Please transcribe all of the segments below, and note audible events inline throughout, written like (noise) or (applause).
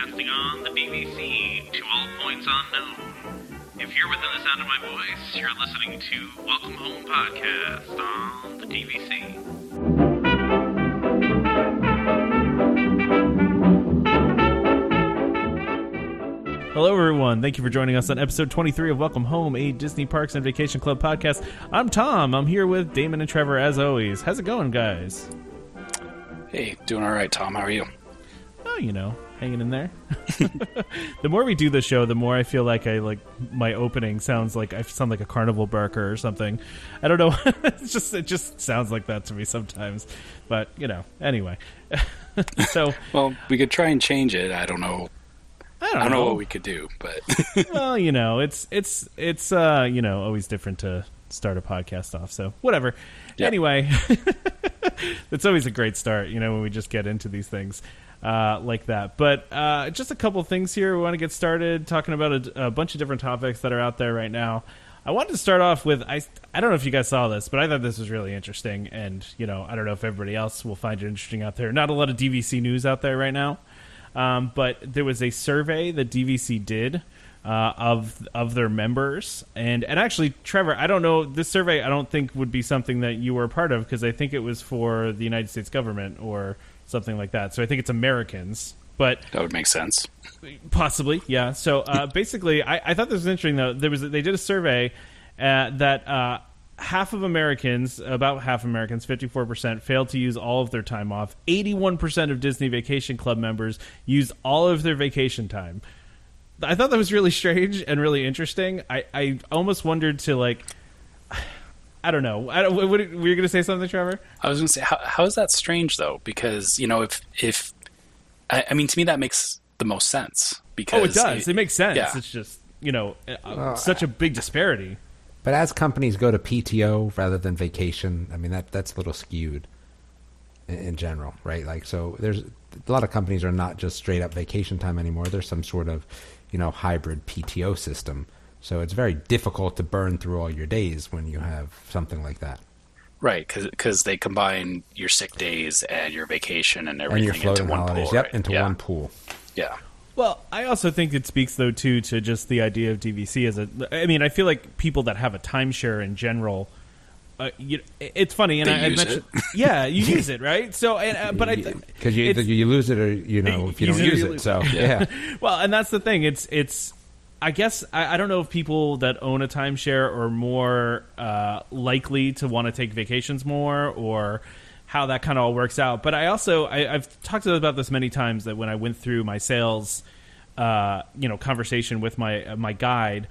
broadcasting on the DVC to all points unknown. If you're within the sound of my voice, you're listening to Welcome Home Podcast on the DVC. Hello, everyone. Thank you for joining us on episode 23 of Welcome Home, a Disney Parks and Vacation Club podcast. I'm Tom. I'm here with Damon and Trevor, as always. How's it going, guys? Hey, doing all right, Tom. How are you? Oh, you know, hanging in there. (laughs) the more we do the show, the more I feel like I like my opening sounds like I sound like a carnival barker or something. I don't know. (laughs) it's just it just sounds like that to me sometimes. But you know, anyway. (laughs) so Well, we could try and change it. I don't know. I don't, I don't know what we could do, but well, you know, it's it's it's uh, you know, always different to start a podcast off. So whatever. Yeah. Anyway, (laughs) it's always a great start, you know, when we just get into these things uh, like that. But uh, just a couple things here. We want to get started talking about a, a bunch of different topics that are out there right now. I wanted to start off with I I don't know if you guys saw this, but I thought this was really interesting, and you know I don't know if everybody else will find it interesting out there. Not a lot of DVC news out there right now. Um, but there was a survey that DVC did uh, of of their members, and and actually, Trevor, I don't know this survey. I don't think would be something that you were a part of because I think it was for the United States government or something like that. So I think it's Americans, but that would make sense. Possibly, yeah. So uh, basically, I, I thought this was interesting. Though there was they did a survey uh, that uh, half of Americans, about half Americans, fifty four percent, failed to use all of their time off. Eighty one percent of Disney Vacation Club members used all of their vacation time. I thought that was really strange and really interesting. I, I almost wondered to like. (sighs) I don't know. I don't, what, what, were you going to say something, Trevor? I was going to say, how, how is that strange though? Because you know, if if I, I mean, to me, that makes the most sense. Because Oh, it does. It, makes sense. yeah. It's just you know uh, such a big disparity. But as companies go to PTO rather than vacation, I mean that that's a little skewed in, in general, right? Like so, there's a lot of companies are not just straight up vacation time anymore. There's some sort of you know hybrid PTO system. So it's very difficult to burn through all your days when you have something like that. right because they combine your sick days and your vacation and And everything your into one holidays, pool. yep, right? into yeah. one pool. Yeah. Well, I also think it speaks though too to just the idea of DVC as a. I mean, I feel like people that have a timeshare in general. Uh, you, it's funny, and I, I mentioned, yeah, you (laughs) use it, right? So, and, uh, but I, because you you lose it or you know if you don't use you it. So yeah. (laughs) well, and that's the thing. It's it's. I guess I, I don't know if people that own a timeshare are more uh, likely to want to take vacations more, or how that kind of all works out. But I also I, I've talked about this many times that when I went through my sales, uh, you know, conversation with my uh, my guide,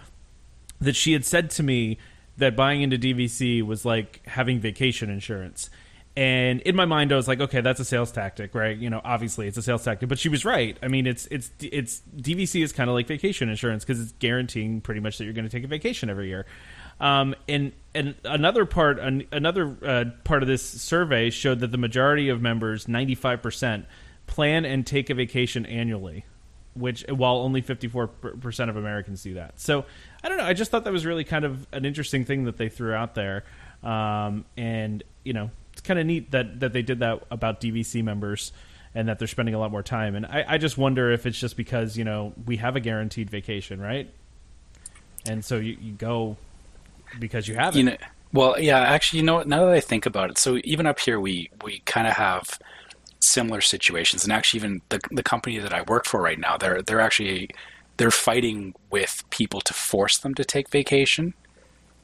that she had said to me that buying into DVC was like having vacation insurance. And in my mind, I was like, okay, that's a sales tactic, right? You know, obviously it's a sales tactic, but she was right. I mean, it's it's it's DVC is kind of like vacation insurance because it's guaranteeing pretty much that you're going to take a vacation every year. Um, and and another part, an, another uh, part of this survey showed that the majority of members, ninety five percent, plan and take a vacation annually which while only 54% of Americans do that. So I don't know. I just thought that was really kind of an interesting thing that they threw out there. Um, and, you know, it's kind of neat that, that they did that about DVC members and that they're spending a lot more time. And I, I just wonder if it's just because, you know, we have a guaranteed vacation, right? And so you, you go because you have it. You know, well, yeah. Actually, you know? Now that I think about it, so even up here, we we kind of have similar situations, and actually, even the the company that I work for right now, they're they're actually they're fighting with people to force them to take vacation,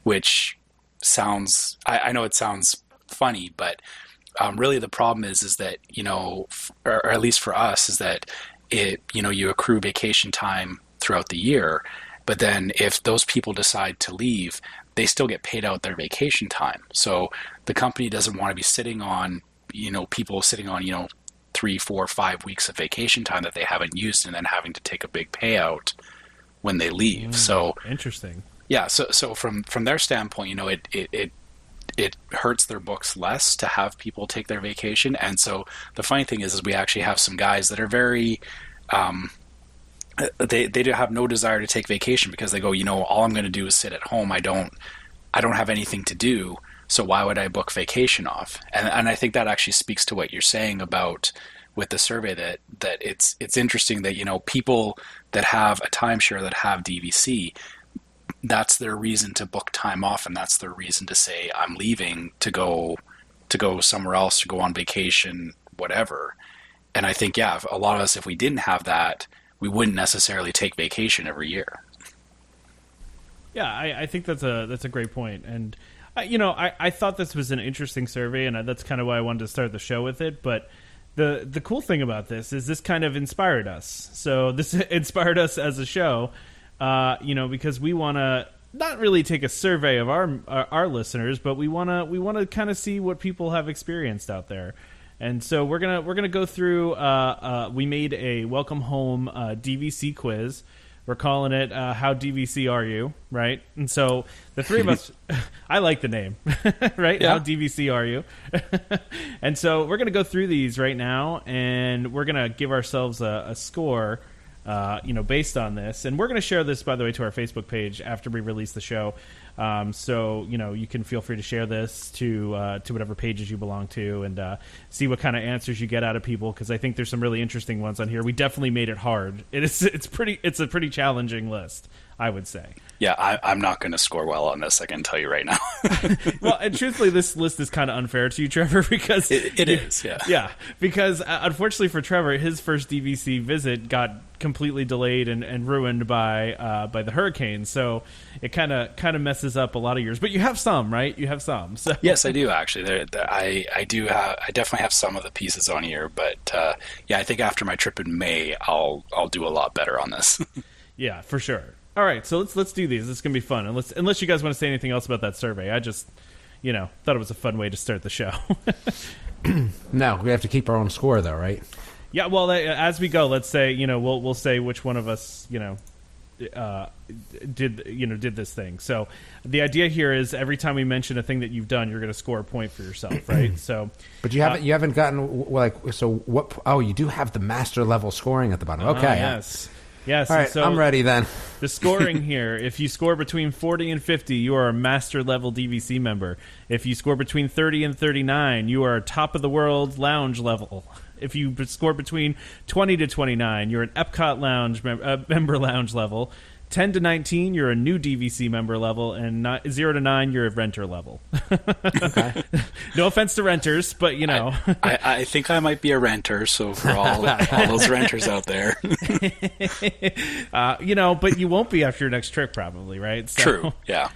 which sounds. I, I know it sounds funny, but um, really the problem is is that you know, or, or at least for us, is that it you know you accrue vacation time throughout the year, but then if those people decide to leave, they still get paid out their vacation time. So the company doesn't want to be sitting on you know people sitting on you know three, four, five weeks of vacation time that they haven't used, and then having to take a big payout when they leave. So Interesting. yeah, so so from from their standpoint, you know, it it, it it hurts their books less to have people take their vacation. And so the funny thing is, is we actually have some guys that are very, um, they they have no desire to take vacation because they go, you know, all I'm going to do is sit at home. I don't, I don't have anything to do. So why would I book vacation off? And and I think that actually speaks to what you're saying about with the survey that that it's it's interesting that you know people that have a timeshare that have DVC, that's their reason to book time off, and that's their reason to say I'm leaving to go to go somewhere else to go on vacation, whatever. And I think yeah, a lot of us, if we didn't have that, we wouldn't necessarily take vacation every year. Yeah, I, I think that's a that's a great point, and you know, I, I thought this was an interesting survey, and that's kind of why I wanted to start the show with it. But the the cool thing about this is this kind of inspired us. So (laughs) this inspired us as a show, uh, you know, because we want to not really take a survey of our our, our listeners, but we want to we want to kind of see what people have experienced out there. And so we're gonna we're gonna go through. Uh, uh, we made a welcome home uh, DVC quiz. We're calling it uh, "How DVC Are You?" Right? And so the three of us, (laughs) (laughs) I like the name, (laughs) right? Yeah. How DVC are you? and so we're gonna go through these right now, and we're gonna give ourselves a, a score. Uh, you know, based on this, and we're going to share this, by the way, to our Facebook page after we release the show. Um, so you know, you can feel free to share this to uh, to whatever pages you belong to, and uh, see what kind of answers you get out of people. Because I think there's some really interesting ones on here. We definitely made it hard. It is it's pretty it's a pretty challenging list, I would say. Yeah, I, I'm not going to score well on this. I can tell you right now. (laughs) well, and truthfully, this list is kind of unfair to you, Trevor, (laughs) because It- it is, yeah. yeah. Because uh, unfortunately for Trevor, his first DVC visit got completely delayed and, and ruined by uh, by the hurricane. So it kind of kind of messes up a lot of yours. But you have some, right? You have some. So yes, I do actually. There, there- I I do have. I definitely have some of the pieces on here, but uh, yeah, I think after my trip in May, I'll I'll do a lot better on this. (laughs) yeah, for sure. All right, so let's let's do these. It's gonna be fun. Unless unless you guys want to say anything else about that survey, I just you know thought it was a fun way to start the show. (clears throat) No, we have to keep our own score though, right? Yeah, well, as we go, let's say you know we'll we'll say which one of us you know uh, did you know did this thing. So the idea here is every time we mention a thing that you've done, you're going to score a point for yourself, (clears throat) right? so, But you haven't Uh, you haven't gotten like so what? Oh, you do have the master level scoring at the bottom. Okay, uh, yes, yes. All right, so I'm ready then. (laughs) The scoring (laughs) here: if you score between 40 and 50, you are a master level DVC member. If you score between 30 and 39, you are a top of the world lounge level. If you score between 20 to 29, you're an Epcot lounge mem- uh, member lounge level. 10 to 19, you're a new DVC member level, and not, 0 to 9, you're a renter level. (laughs) no offense to renters, but you know. I, I think I might be a renter, so for all all those renters out there, (laughs) uh, you know, but you won't be after your next trip, probably, right? So, true. Yeah,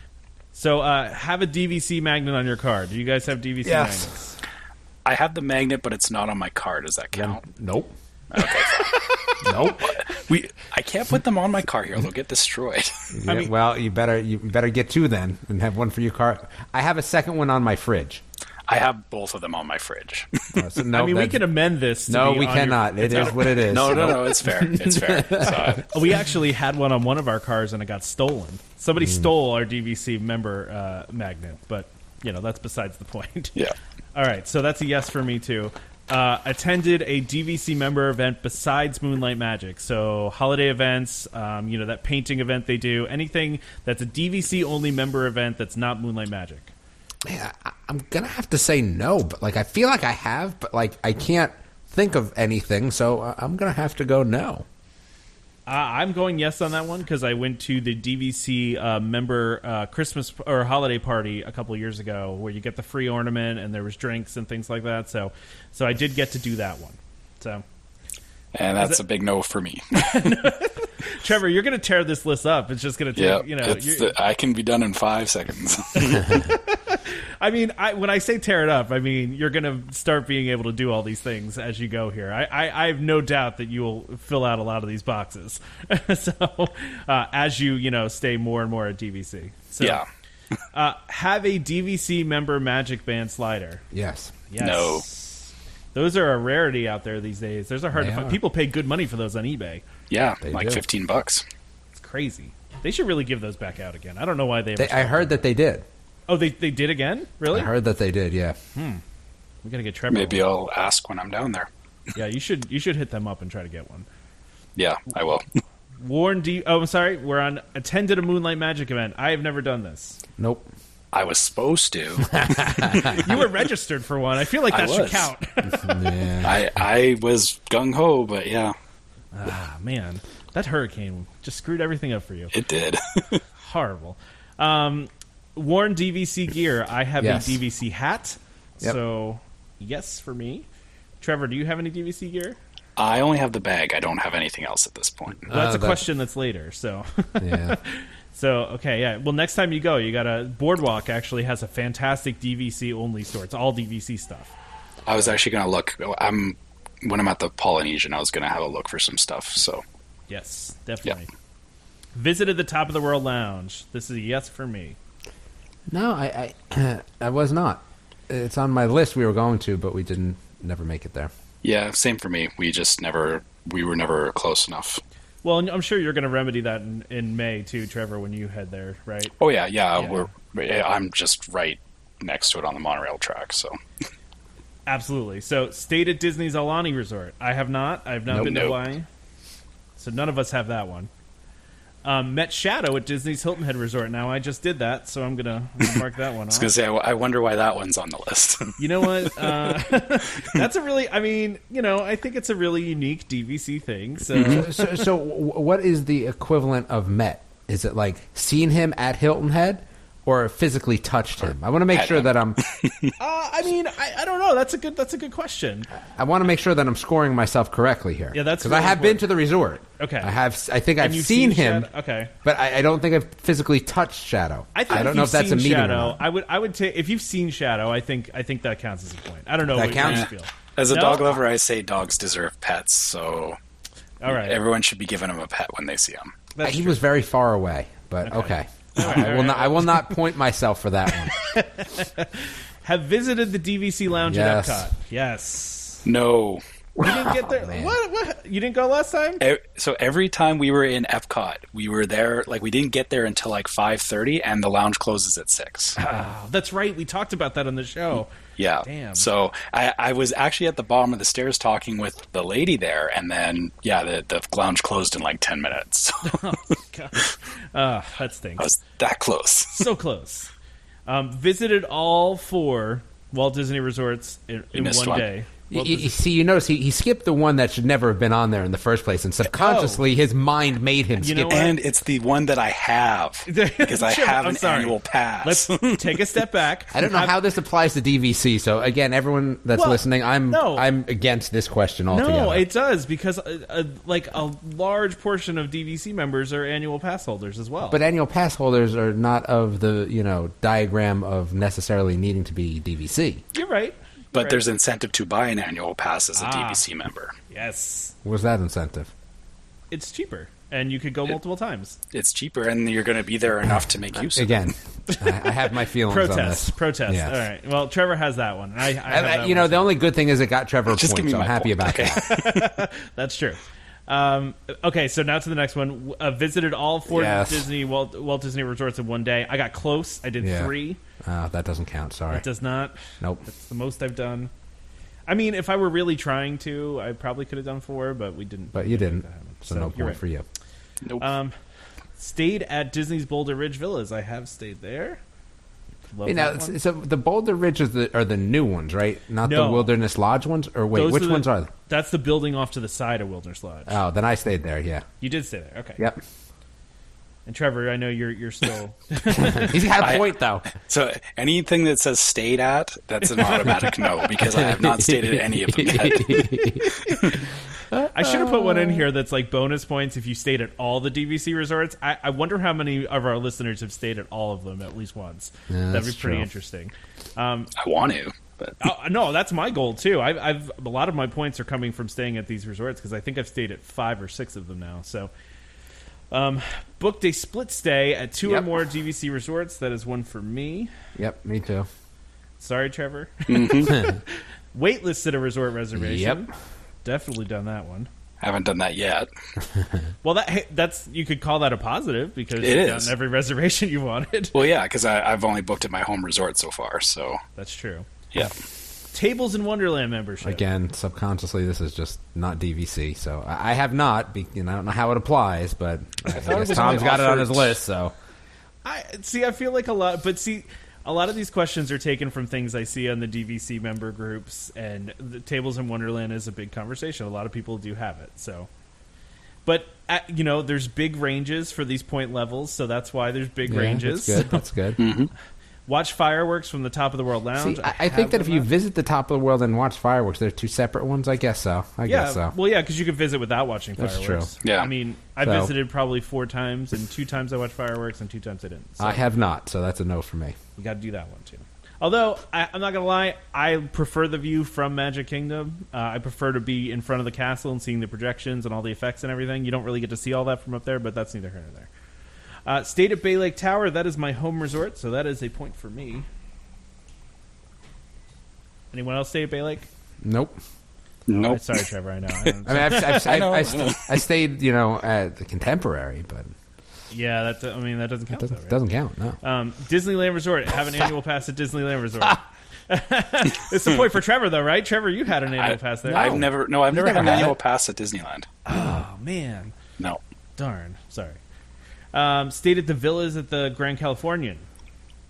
So, uh, have a DVC magnet on your car. Do you guys have DVC Yes. magnets? I have the magnet, but it's not on my car. Does that count? Nope. Nope. We I can't put them on my car here; they'll get destroyed. Yeah, mean- well, you better you better get two then, and have one for your car. I have a second one on my fridge. I have both of them on my fridge. Uh, so no, I mean, we can amend this. To No, be we on your- cannot. It is what it is. no, no, no, it's fair. (laughs) It's fair. So, We actually had one on one of our cars and it got stolen. Somebody stole our DVC member uh, magnet, but you know that's besides the point. yeah. (laughs) All right, so that's a yes for me too. Uh, attended a DVC member event besides Moonlight Magic, so holiday events, um, you know that painting event they do, anything that's a DVC only member event that's not Moonlight Magic. Yeah, I- I'm gonna have to say no, but like I feel like I have, but like I can't think of anything, so I'm gonna have to go no. Uh, I'm going yes on that one because I went to the DVC uh, member uh, Christmas or holiday party a couple years ago where you get the free ornament and there was drinks and things like that. So, so I did get to do that one. So, And that's a big no for me. (laughs) Trevor, you're going to tear this list up. It's just going to take yeah, you know. it's the- I can be done in five seconds. (laughs) I mean, I, when I say tear it up, I mean you're going to start being able to do all these things as you go here. I, I, I have no doubt that you will fill out a lot of these boxes. (laughs) so, uh, as you you know stay more and more at DVC. So, yeah. Uh, have a DVC member Magic Band slider. Yes. Yes. No. Those are a rarity out there these days. Those are hard They to find. are. People pay good money for those on eBay. Yeah, They like do. 15 bucks. It's crazy. They should really give those back out again. I don't know why they. They, I heard that they did. Oh, they they did again? Really? I heard that they did. Yeah. Hmm. We gotta get Trevor. Maybe one. I'll ask when I'm down there. (laughs) Yeah, you should you should hit them up and try to get one. Yeah, I will. (laughs) Warren D. Oh, I'm sorry. We're on attended a Moonlight Magic event. I have never done this. Nope. I was supposed to. (laughs) You were registered for one. I feel like I that should was. count. (laughs) Yeah. I I was gung ho, but yeah, ah, man, that hurricane just screwed everything up for you. it did. (laughs) Horrible. Um, worn DVC gear. I have Yes. a DVC hat. Yep. So, yes for me. Trevor, do you have any DVC gear? I only have the bag. I don't have anything else at this point. Well, that's Uh, a that- question that's later. So, yeah. So okay, yeah. Well, next time you go, you got to Boardwalk. Actually, has a fantastic DVC only store. It's all DVC stuff. I was actually gonna look. I'm when I'm at the Polynesian. I was gonna have a look for some stuff. So Yes, definitely. Visited the Top of the World Lounge. This is a yes for me. No, I, I (clears throat) I was not. It's on my list. We were going to, but we didn't. Never make it there. yeah, same for me. We just never. We were never close enough. Well, I'm sure you're going to remedy that in, in May too, Trevor, when you head there, right? Oh yeah, yeah. Yeah. We're. I'm just right next to it on the monorail track. So (laughs) Absolutely. So, stayed at Disney's Aulani Resort. I have not. I've not Nope. been to Nope. Hawaii. So none of us have that one. Um, met Shadow at Disney's Hilton Head Resort. Now I just did that, so I'm gonna, I'm gonna mark that one (laughs) I was off. gonna say. I, I wonder why that one's on the list. (laughs) You know what? Uh, (laughs) that's a really. I mean, you know, I think it's a really unique DVC thing. So Mm-hmm. so, so w- what is the equivalent of met? Is it like seen him at Hilton Head, or physically touched him? I want to make sure that I'm. (laughs) Uh, I mean, I, I don't know. That's a good. That's a good question. I want to make sure that I'm scoring myself correctly here. Yeah, that's because I really have been to the resort. Okay. I have. I think I've And you've seen, him. Shadow- Okay. But I, I don't think I've physically touched Shadow. I, think don't know if that's a seen meeting Shadow. or not. I would. I would take if you've seen Shadow. I think. I think that counts as a point. I don't know. That what counts? you feel. As a No? dog lover, I say dogs deserve pets. So All right. everyone should be giving them a pet when they see them. That's he true. was very far away, but okay. I will not. I will not point myself for that one. (laughs) Have visited the DVC lounge Yes. at Epcot. Yes. No. You didn't get there. man. what? What? You didn't go last time? So every time we were in Epcot, we were there. Like we didn't get there until like five thirty, and the lounge closes at six. Oh, that's right. We talked about that on the show. Yeah. Damn. So I, I was actually at the bottom of the stairs talking with the lady there, and then yeah, the the lounge closed in like ten minutes. So (laughs) God. Uh, that I was that close. (laughs) so close. Um, visited all four Walt Disney resorts in, in one one. day. You, Walt you- you see, you notice he, he skipped the one that should never have been on there in the first place, and subconsciously his mind made him You skip. know what? And it's the one that I have (laughs) because I have I'm an sorry. annual pass. Let's take a step back. (laughs) I don't know Have- how this applies to DVC. So again, everyone that's Well, listening, I'm no. I'm against this question altogether. No, it does because uh, uh, like a large portion of DVC members are annual pass holders as well. but annual pass holders are not of the you know diagram of necessarily needing to be DVC. you're right. But Right. there's incentive to buy an annual pass as a Ah. DVC member. Yes, What's that incentive? it's cheaper, and you could go multiple times. It's cheaper, and you're going to be there enough to make use of it. Again, (laughs) I I have my feelings on Protest, this. protest. Yes. All right. Well, Trevor has that one. I, I have I- I- that you know, one. the only good thing is it got Trevor a Just give point, so I'm happy point, about okay? that. (laughs) That's true. Um, okay, so now to the next one. Uh, visited all four Yes. Disney Walt, Walt Disney resorts in one day. I got close. I did Yeah. three. Uh, that doesn't count. Sorry. It does not. Nope. It's the most I've done. I mean, if I were really trying to, I probably could have done four, but we didn't. But you didn't, so, So no you're point right. for you. Nope. Um, stayed at Disney's Boulder Ridge Villas. I have stayed there. Love You know, that one. so the Boulder Ridge is the, are the new ones, right? Not No. the Wilderness Lodge ones. Or wait, Those which are the- ones are? They? That's the building off to the side of Wilderness Lodge. Oh, then I stayed there. Yeah. you did stay there, okay? Yep. And Trevor, I know you're you're still. (laughs) (laughs) He's got a I- point though. So anything that says stayed at, that's an automatic no because I have not stayed at any of them yet. (laughs) I should have put one in here that's like bonus points if you stayed at all the DVC resorts. I, I wonder how many of our listeners have stayed at all of them at least once. Yeah, That'd be pretty true. interesting. Um, I want to, but oh, no, that's my goal too. I've, I've a lot of my points are coming from staying at these resorts because I think I've stayed at five or six of them now. So, um, booked a split stay at two or more DVC resorts. That is one for me. Yep, me too. Sorry, Trevor. (laughs) Waitlisted a resort reservation. Yep. Definitely done that one. haven't done that yet. (laughs) Well, that hey, that's you could call that a positive because It you've is. done every (laughs) reservation you wanted. Well, yeah, because I've only booked at my home resort so far. So That's true. yeah, Tables in Wonderland membership. Again, subconsciously, this is just not DVC. So I I have not. Be, you know, I don't know how it applies, but I, thought it guess was Tom's only got it on his list. So I see. I feel like a lot, but see, a lot of these questions are taken from things I see on the DVC member groups, and the Tables in Wonderland is a big conversation. A lot of people do have it, so. But uh, you know, there's big ranges for these point levels, so that's why there's big Yeah, ranges. That's good. That's good. Watch fireworks from the top of the world lounge. See, I, I have think that if you visit the top of the world and watch fireworks, they're two separate ones. I guess so. I yeah, guess so. well, yeah, because you could visit without watching That's fireworks. true. Yeah. I mean, I So- visited probably four times, and two times I watched fireworks, and two times I didn't. So I have not, so that's a no for me. you got to do that one too. Although I, I'm not gonna lie, I prefer the view from Magic Kingdom. Uh, I prefer to be in front of the castle and seeing the projections and all the effects and everything. You don't really get to see all that from up there, but that's neither here nor there. Uh, stayed at Bay Lake Tower. That is my home resort, so that is a point for me. Anyone else stay at Bay Lake? Nope. Nope. Sorry, Trevor. I know. I (laughs) I mean, I've, I've, (laughs) I know, I, I st- I stayed, you know, at the Contemporary, but yeah, that. I mean, that doesn't it count. doesn't, though, right? doesn't count. No. Um, Disneyland Resort. Have an annual pass at Disneyland Resort. (laughs) it's the point for Trevor, though, right? Trevor, you had an annual I, pass there. I've never. No, I've never, never had an annual pass at Disneyland. Oh man, No. darn. Sorry. Um, stayed at the villas at the Grand Californian.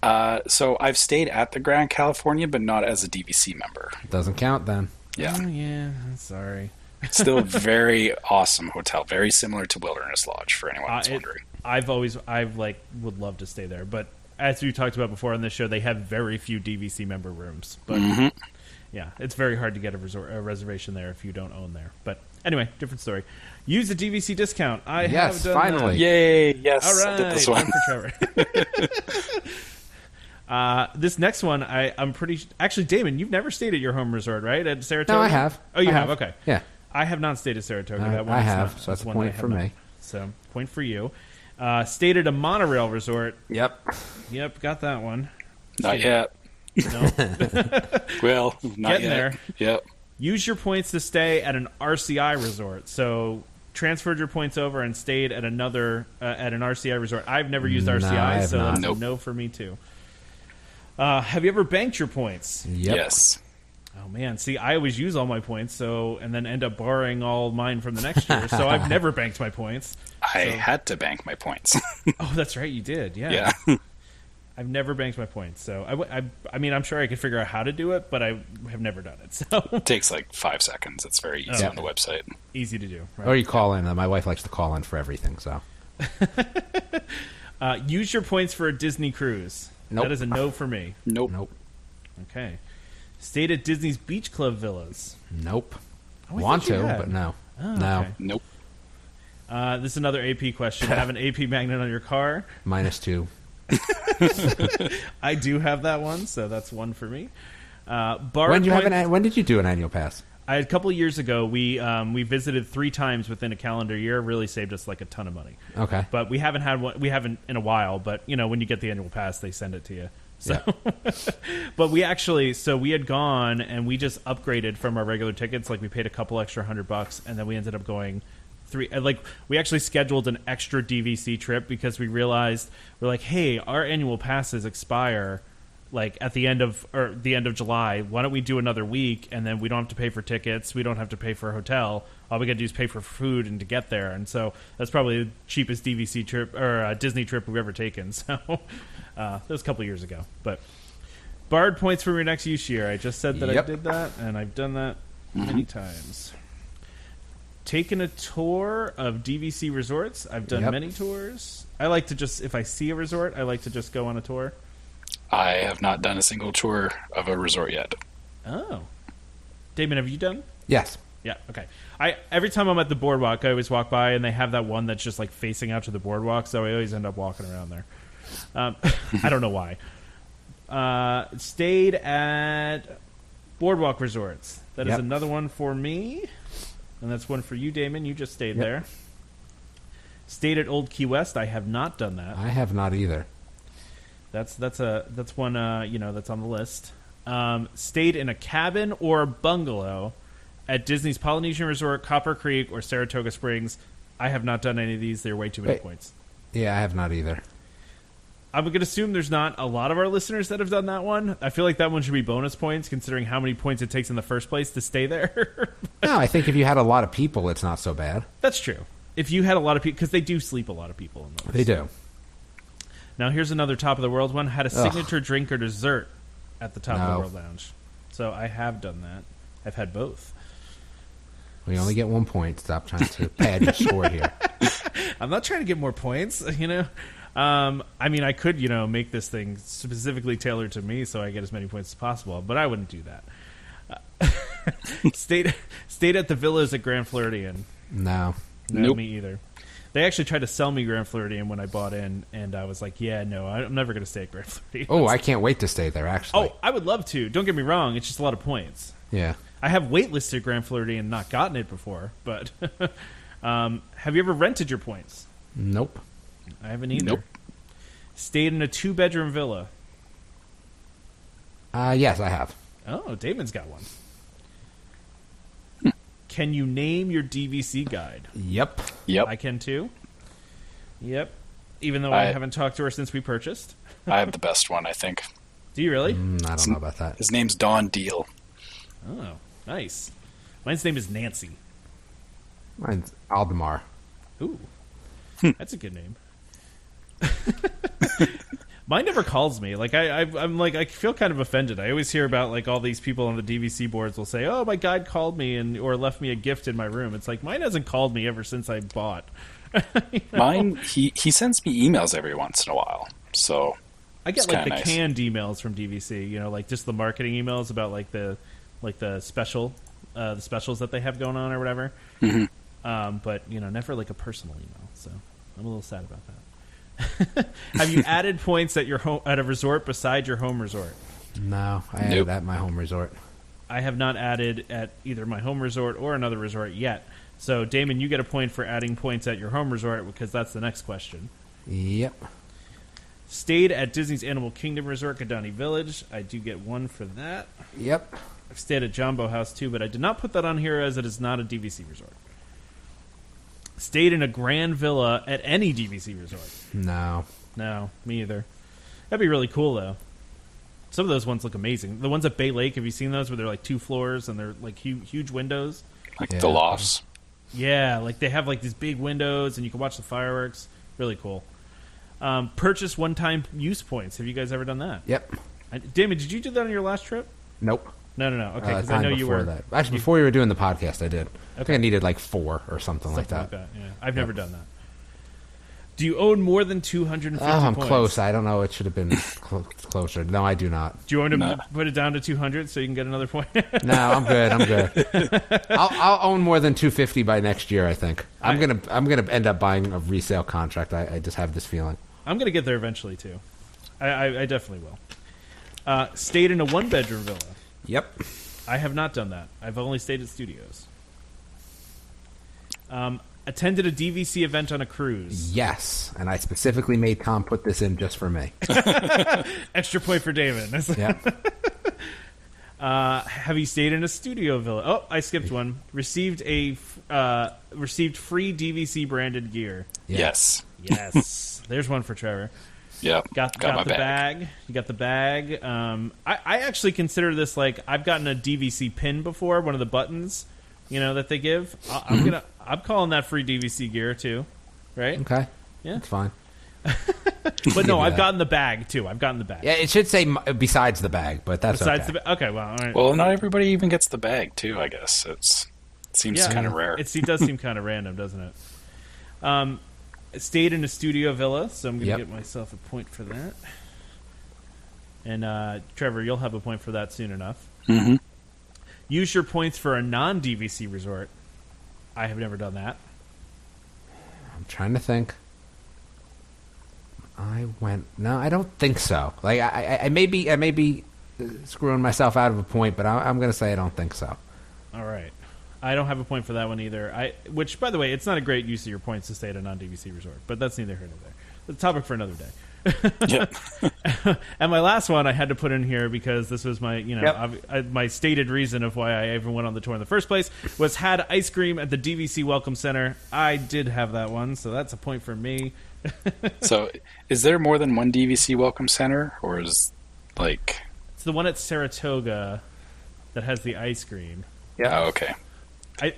Uh, so I've stayed at the Grand California, but not as a DVC member. Doesn't count then. Yeah. Oh yeah. Sorry. (laughs) Still very awesome hotel. Very similar to Wilderness Lodge for anyone Uh, it- wondering. I've always, I've like, would love to stay there, but as we talked about before on this show, they have very few DVC member rooms. But Mm-hmm. yeah, it's very hard to get a, resor- a reservation there if you don't own there. But anyway, different story. Use the DVC discount. I Yes, have done finally. That. Yay! Yes, All I did this one. one for Trevor. (laughs) (laughs) uh, this next one, I, I'm pretty. Actually, Damon, you've never stayed at your home resort, right? At Saratoga. No, I have. Oh, you have. have. Okay. Yeah. I have not stayed at Saratoga. I- that one I have, not- so that's a one that point I have for not. me. So point for you. Uh, stayed at a monorail resort. Yep. Yep, got that one. Not yet. No. (laughs) Well, not Getting yet. there. Yep. Use your points to stay at an RCI resort. So transferred your points over and stayed at another uh, at an RCI resort. I've never used No, RCI, I so not. that's Nope. no for me too. Uh, have you ever banked your points? Yep. Yes. Oh man, see, I always use all my points, so and then end up borrowing all mine from the next year. so I've (laughs) never banked my points. I had to bank my points. (laughs) Oh, that's right, you did. Yeah, yeah. (laughs) I've never banked my points, so I, w- I, I mean, I'm sure I could figure out how to do it, but I have never done it. (laughs) So It takes like five seconds. It's very easy Oh. on the website. easy to do. Right? Or you call in. My wife likes to call in for everything, so. (laughs) Uh, use your points for a Disney cruise. Nope. That is a no for me. Nope. Nope. Okay. Stayed at Disney's Beach Club villas. Nope. Oh, Want to, had. but no. Oh, no. okay. Nope. Uh, this is another AP question. (laughs) Have an AP magnet on your car? Minus two. (laughs) I do have that one, so that's one for me. Uh, bar When did you have point- an? When did you do an annual pass? I, a couple of years ago, we um, we visited three times within a calendar year. Really saved us like a ton of money. Okay. But we haven't had one. We haven't in a while. But you know, when you get the annual pass, they send it to you. So, (laughs) but we actually, so we had gone and we just upgraded from our regular tickets. Like we paid a couple extra hundred bucks, and then we ended up going three. uh, Like we actually scheduled an extra DVC trip because we realized we're like, hey, our annual passes expire like at the end of or the end of July. Why don't we do another week and then we don't have to pay for tickets, we don't have to pay for a hotel. All we got to do is pay for food and to get there. And so that's probably the cheapest DVC trip or uh, Disney trip we've ever taken. (laughs) So uh, that was a couple years ago, but. Barred points from your next use year. I just said that I did that, and I've done that many times. Taken a tour of DVC resorts. I've done Yep. many tours. I like to just, if I see a resort, I like to just go on a tour. I have not done a single tour of a resort yet. Oh. Damon, have you done? Yes. Yeah, okay. I every time I'm at the boardwalk, I always walk by and they have that one that's just like facing out to the boardwalk, so I always end up walking around there. Um, (laughs) I don't know why. Uh, stayed at Boardwalk Resorts. That is Yep. another one for me, and that's one for you, Damon. You just stayed Yep. there. Stayed at Old Key West. I have not done that. I have not either. That's that's a that's one uh, you know that's on the list. Um, stayed in a cabin or a bungalow at Disney's Polynesian Resort, Copper Creek, or Saratoga Springs. I have not done any of these. They're way too many Wait. points. Yeah, I have not either. I'm going to assume there's not a lot of our listeners that have done that one. I feel like that one should be bonus points, considering how many points it takes in the first place to stay there. (laughs) No, I think if you had a lot of people, it's not so bad. That's true. If you had a lot of people, because they do sleep a lot of people in those. They do. Now here's another top of the world one. Had a signature drink or dessert at the top of the world lounge. So I have done that. I've had both. We only get one point. Stop trying to pad your (laughs) score here. I'm not trying to get more points, (laughs) you know. Um, I mean, I could, you know, make this thing specifically tailored to me so I get as many points as possible, but I wouldn't do that. Uh, (laughs) stayed stayed at the villas at Grand Floridian. No. No, Nope. me either. They actually tried to sell me Grand Floridian when I bought in, and I was like, "Yeah, no, I'm never going to stay at Grand (laughs) Floridian." Oh, I can't wait to stay there. Actually. oh, I would love to. Don't get me wrong; it's just a lot of points. yeah. I have waitlisted Grand Floridian, and not gotten it before, but (laughs) um, have you ever rented your points? Nope. I haven't either. Nope. Stayed in a two bedroom villa. Uh, yes, I have. Oh, Damon's got one. Hmm. Can you name your DVC guide? Yep. Yep. I can too. Yep. Even though I, I- haven't talked to her since we purchased. I have the best one, I think. (laughs) Do you really? Mm, I don't know about that. His name's Don Deal. Oh, nice. Mine's name is Nancy. Mine's Aldemar. Ooh, Hmm. that's a good name. (laughs) Mine never calls me. Like I, I, I'm like I feel kind of offended. I always hear about like all these people on the DVC boards will say, "Oh, my guide called me and or left me a gift in my room." It's like mine hasn't called me ever since I bought. (laughs) Mine, he, he sends me emails every once in a while. So, I get like the nice. canned emails from DVC. You know, like just the marketing emails about like the like the special, uh, the specials that they have going on or whatever. Mhm. Um, but you know, never like a personal email. So I'm a little sad about that. (laughs) have you added points at your home at a resort beside your home resort? No, I added Nope. at my home resort. I have not added at either my home resort or another resort yet. So Damon, you get a point for adding points at your home resort because that's the next question. Yep. Stayed at Disney's Animal Kingdom Resort, Kidani Village. I do get one for that. Yep. I've stayed at Jambo House too, but I did not put that on here as it is not a DVC resort. Stayed in a grand villa at any DVC resort. No. No, me either. That'd be really cool though. Some of those ones look amazing. The ones at Bay Lake, have you seen those where they're like two floors and they're like huge, huge windows? like Yeah. the lofts. Yeah, like they have like these big windows and you can watch the fireworks. Really cool. Um, purchase one-time use points. Have you guys ever done that? Yep. I, Damon, did you do that on your last trip? Nope. No, no, no. Okay, Uh, I time know you before were. that. Actually, before you were doing the podcast, I did. I think I needed like four or something, like Something that. Yeah, I've never done that. Do you own more than two hundred and Oh, fifty I'm points? close. I don't know. It should have been (coughs) clo- closer. No, I do not. Do you want to No. put it down to two hundred so you can get another point? (laughs) No, I'm good. I'm good. (laughs) I'll, I'll own more than 250 by next year. I think. I'm I- gonna. I'm gonna end up buying a resale contract. I, I just have this feeling. I'm going to get there eventually too. I, I, I definitely will. Uh, stayed in a one-bedroom villa. Yep. I have not done that. I've only stayed at studios. Um, attended a DVC event on a cruise. Yes, and I specifically made Tom put this in just for me. (laughs) Extra point for David. (laughs) Yeah. Uh, have you stayed in a studio villa? Oh, I skipped one. Received a uh, received free DVC branded gear. Yes. Yes, (laughs) there's one for Trevor. Yep. Got Got got, the bag. bag. You got the bag. Um, I, I actually consider this like I've gotten a DVC pin before. One of the buttons, you know, that they give. I, Mm-hmm. I'm gonna I'm calling that free DVC gear too, right? Okay. Yeah. It's fine. (laughs) But no, I've that. gotten the bag too. I've gotten the bag. Yeah, it should say besides the bag, but that's Besides okay. the ba- okay, well, all right. Well, not everybody even gets the bag, too, I guess. It's it seems Yeah. kind of rare. It's, it does seem kind of (laughs) random, doesn't it? Um, stayed in a studio villa, so I'm going to Yep. get myself a point for that. And uh, Trevor, you'll have a point for that soon enough. hmm Use your points for a non DVC resort. I have never done that. I'm trying to think. I went. No, I don't think so. Like I, I, I may be, I may be uh, screwing myself out of a point, but I, I'm going to say I don't think so. All right. I don't have a point for that one either. I, which, by the way, it's not a great use of your points to stay at a non DVC resort, but that's neither here nor there. The topic for another day. Yep. (laughs) (laughs) And my last one I had to put in here because this was my, you know, Yep. I, uh, my stated reason of why I even went on the tour in the first place was had ice cream at the DVC Welcome Center. I did have that one, so that's a point for me. (laughs) so, is there more than one DVC Welcome Center, or is like? It's the one at Saratoga that has the ice cream. Oh, okay. I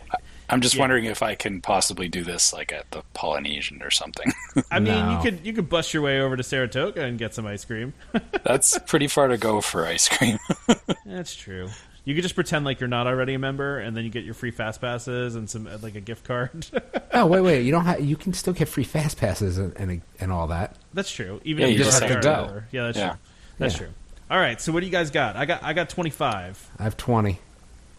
I'm just Yeah. wondering if I can possibly do this like at the Polynesian or something. (laughs) I mean, No. you could you could bust your way over to Saratoga and get some ice cream. (laughs) That's pretty far to go for ice cream. (laughs) That's true. You could just pretend like you're not already a member, and then you get your free fast passes and some like a gift card. Oh wait, wait. You don't have. You can still get free fast passes and and, and all that. that's true. Even Yeah, if you you're just not have to go. member. Yeah, that's Yeah. true. That's Yeah. true. All right. So what do you guys got? I got I got 25. I have twenty.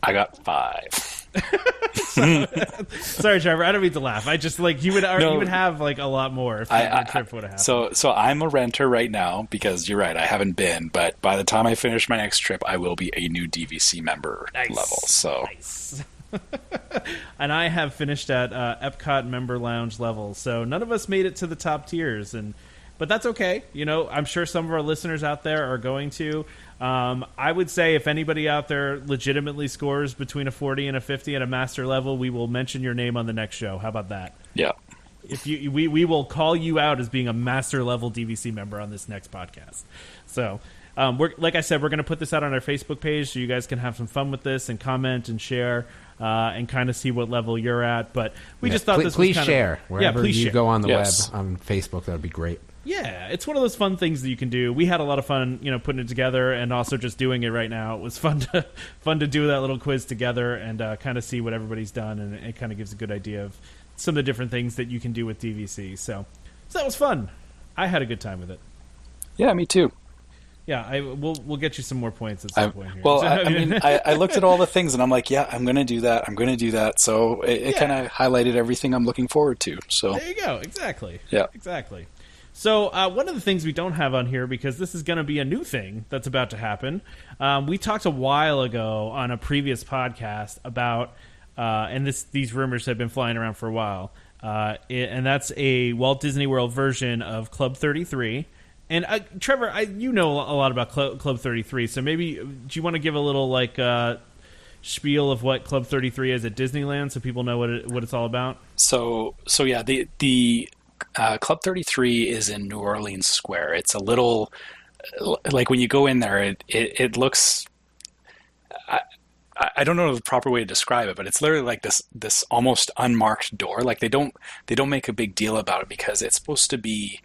I got five. (laughs) Sorry, Trevor. I don't mean to laugh. I just like you would No. you would have like a lot more if I, I, trip would have happened. so so I'm a renter right now because you're right. I haven't been, but by the time I finish my next trip, I will be a new DVC member Nice. level. So Nice. (laughs) and I have finished at uh, Epcot member lounge level, so none of us made it to the top tiers, and but that's okay. You know, I'm sure some of our listeners out there are going to. Um, I would say if anybody out there legitimately scores between a 40 and a 50 at a master level, we will mention your name on the next show. How about that? yeah, if you we, we will call you out as being a master level DVC member on this next podcast. So, um, we're like I said, we're going to put this out on our Facebook page so you guys can have some fun with this and comment and share uh, and kind of see what level you're at. But we Yeah, just thought please, this please was kind share of, wherever yeah, please you share. go on the Yes. web on Facebook. That would be great. Yeah, it's one of those fun things that you can do. We had a lot of fun, you know, putting it together, and also just doing it right now. It was fun to (laughs) fun to do that little quiz together and uh, kind of see what everybody's done, and it kind of gives a good idea of some of the different things that you can do with DVC. So, so that was fun. I had a good time with it. yeah, me too. Yeah, I we'll we'll get you some more points at some I, point here. well, I, I (laughs) mean, I, I looked at all the things and I'm like, yeah, I'm going to do that. I'm going to do that. So it, it Yeah. kind of highlighted everything I'm looking forward to. So There you go. Exactly. Yeah. Exactly. So uh, one of the things we don't have on here because this is going to be a new thing that's about to happen. Um, we talked a while ago on a previous podcast about, uh, and this these rumors have been flying around for a while, uh, it, and that's a Walt Disney World version of Club Thirty Three. And uh, Trevor, I, you know a lot about Cl- Club Thirty Three, so maybe do you want to give a little like uh, spiel of what Club Thirty Three is at Disneyland, so people know what it, what it's all about? So so yeah, the the uh, Club 33 is in New Orleans Square. It's a little like when you go in there, it it, it looks. I, I don't know the proper way to describe it, but it's literally like this this almost unmarked door. Like they don't they don't make a big deal about it because it's supposed to be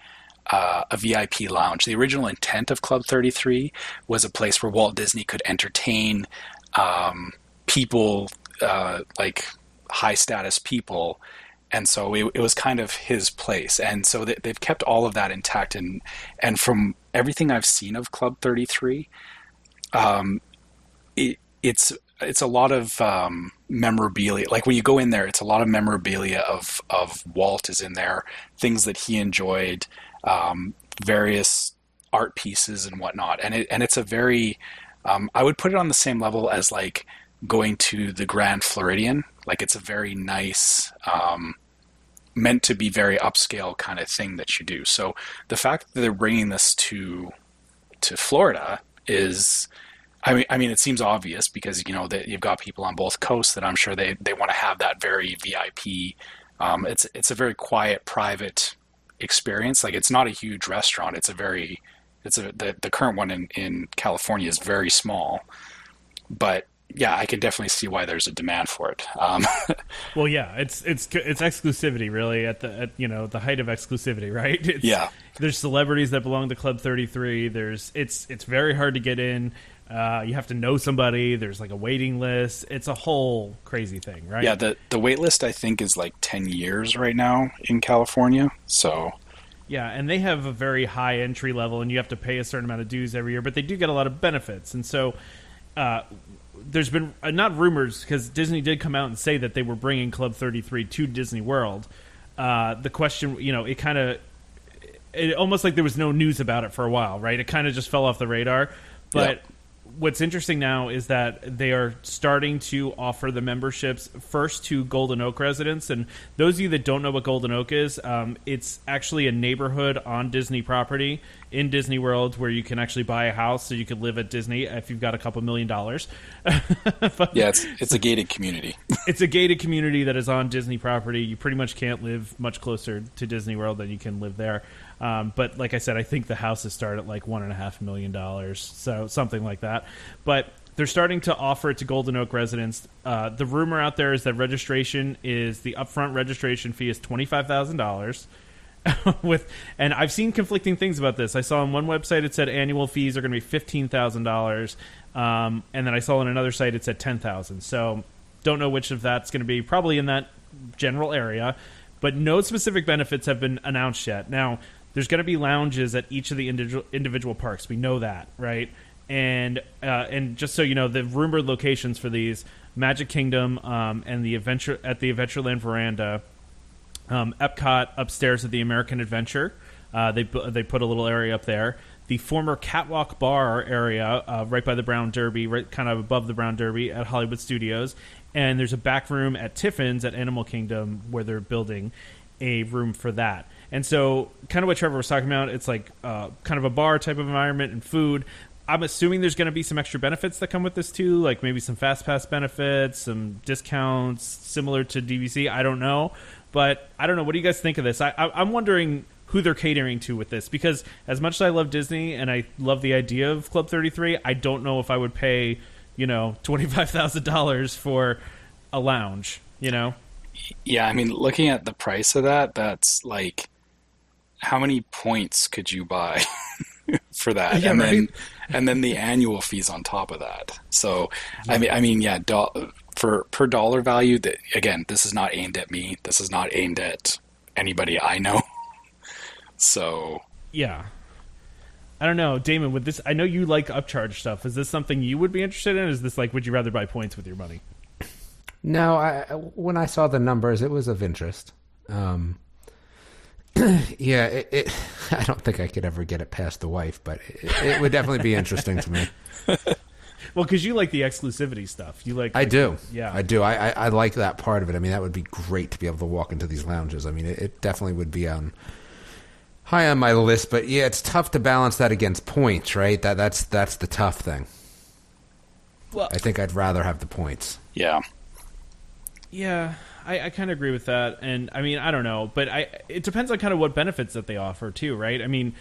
uh, a VIP lounge. The original intent of Club 33 was a place where Walt Disney could entertain um, people uh, like high status people. And so it, it was kind of his place, and so they, they've kept all of that intact. And and from everything I've seen of Club Thirty Three, um, it, it's it's a lot of um, memorabilia. Like when you go in there, it's a lot of memorabilia of of Walt is in there, things that he enjoyed, um, various art pieces and whatnot. And it and it's a very, um, I would put it on the same level as like going to the Grand Floridian. Like it's a very nice. Um, meant to be very upscale kind of thing that you do. So the fact that they're bringing this to to Florida is I mean, I mean, it seems obvious because you know that you've got people on both coasts that I'm sure they, they want to have that very VIP. Um, it's it's a very quiet, private experience. Like it's not a huge restaurant. It's a very it's a the, the current one in, in California is very small, but yeah, I can definitely see why there's a demand for it. Um, (laughs) Well, yeah, it's it's it's exclusivity really at the at, you know the height of exclusivity, (laughs) right? It's, Yeah. There's celebrities that belong to Club 33. There's it's it's very hard to get in. Uh, you have to know somebody. There's like a waiting list. It's a whole crazy thing, right? yeah, the the wait list I think is like ten years right now in California. So Yeah, and they have a very high entry level, and you have to pay a certain amount of dues every year, but they do get a lot of benefits. And so, uh, there's been uh, not rumors because Disney did come out and say that they were bringing Club 33 to Disney World. Uh, the question, you know, it kind of, it almost like there was no news about it for a while, right? It kind of just fell off the radar. But Yeah. What's interesting now is that they are starting to offer the memberships first to Golden Oak residents. And those of you that don't know what Golden Oak is, um, it's actually a neighborhood on Disney property in Disney World where you can actually buy a house so you could live at Disney if you've got a couple million dollars. (laughs) But- yeah, it's it's a gated community. (laughs) it's a gated community that is on Disney property. You pretty much can't live much closer to Disney World than you can live there. Um, but like I said, I think the houses start at like one and a half million dollars, so something like that. But they're starting to offer it to Golden Oak residents. Uh, the rumor out there is that registration is the upfront registration fee is twenty five thousand dollars. (laughs) With and I've seen conflicting things about this. I saw on one website it said annual fees are going to be fifteen thousand dollars, um, and then I saw on another site it said ten thousand. So don't know which of that's going to be. Probably in that general area, but no specific benefits have been announced yet. Now there's going to be lounges at each of the individual individual parks. We know that, right? And uh, and just so you know, the rumored locations for these Magic Kingdom um, and the adventure at the Adventureland veranda, um, Epcot upstairs at the American Adventure. Uh, they they put a little area up there. The former Catwalk Bar area, uh, right by the Brown Derby, right kind of above the Brown Derby at Hollywood Studios, and there's a back room at Tiffin's at Animal Kingdom where they're building a room for that. And so, kind of what Trevor was talking about, it's like uh, kind of a bar type of environment and food. I'm assuming there's going to be some extra benefits that come with this too, like maybe some fast pass benefits, some discounts similar to DVC. I don't know, but I don't know. What do you guys think of this? I, I, I'm wondering who they're catering to with this because as much as I love Disney and I love the idea of Club 33, I don't know if I would pay you know twenty five thousand dollars for a lounge. You know, Yeah, I mean, looking at the price of that, that's like, how many points could you buy (laughs) for that? Yeah, and then, and then the annual fees on top of that. So, I mean, I mean, yeah, do, for per dollar value. That again, this is not aimed at me. This is not aimed at anybody I know. (laughs) So, yeah. I don't know, Damon. With this, I know you like upcharge stuff. Is this something you would be interested in? Is this like, would you rather buy points with your money? No, I when I saw the numbers, it was of interest. Um, (clears throat) yeah, it, it, I don't think I could ever get it past the wife, but it, it would definitely be interesting to me. (laughs) Well, because you like the exclusivity stuff. You like. I do. Yeah. I do. I, I, I like that part of it. I mean, that would be great to be able to walk into these lounges. I mean, it, it definitely would be on high on my list. But yeah, it's tough to balance that against points, right? That that's that's the tough thing. Well- I think I'd rather have the points. yeah, Yeah, I, I kind of agree with that, and I mean, I don't know, but I it depends on kind of what benefits that they offer too, right? I mean,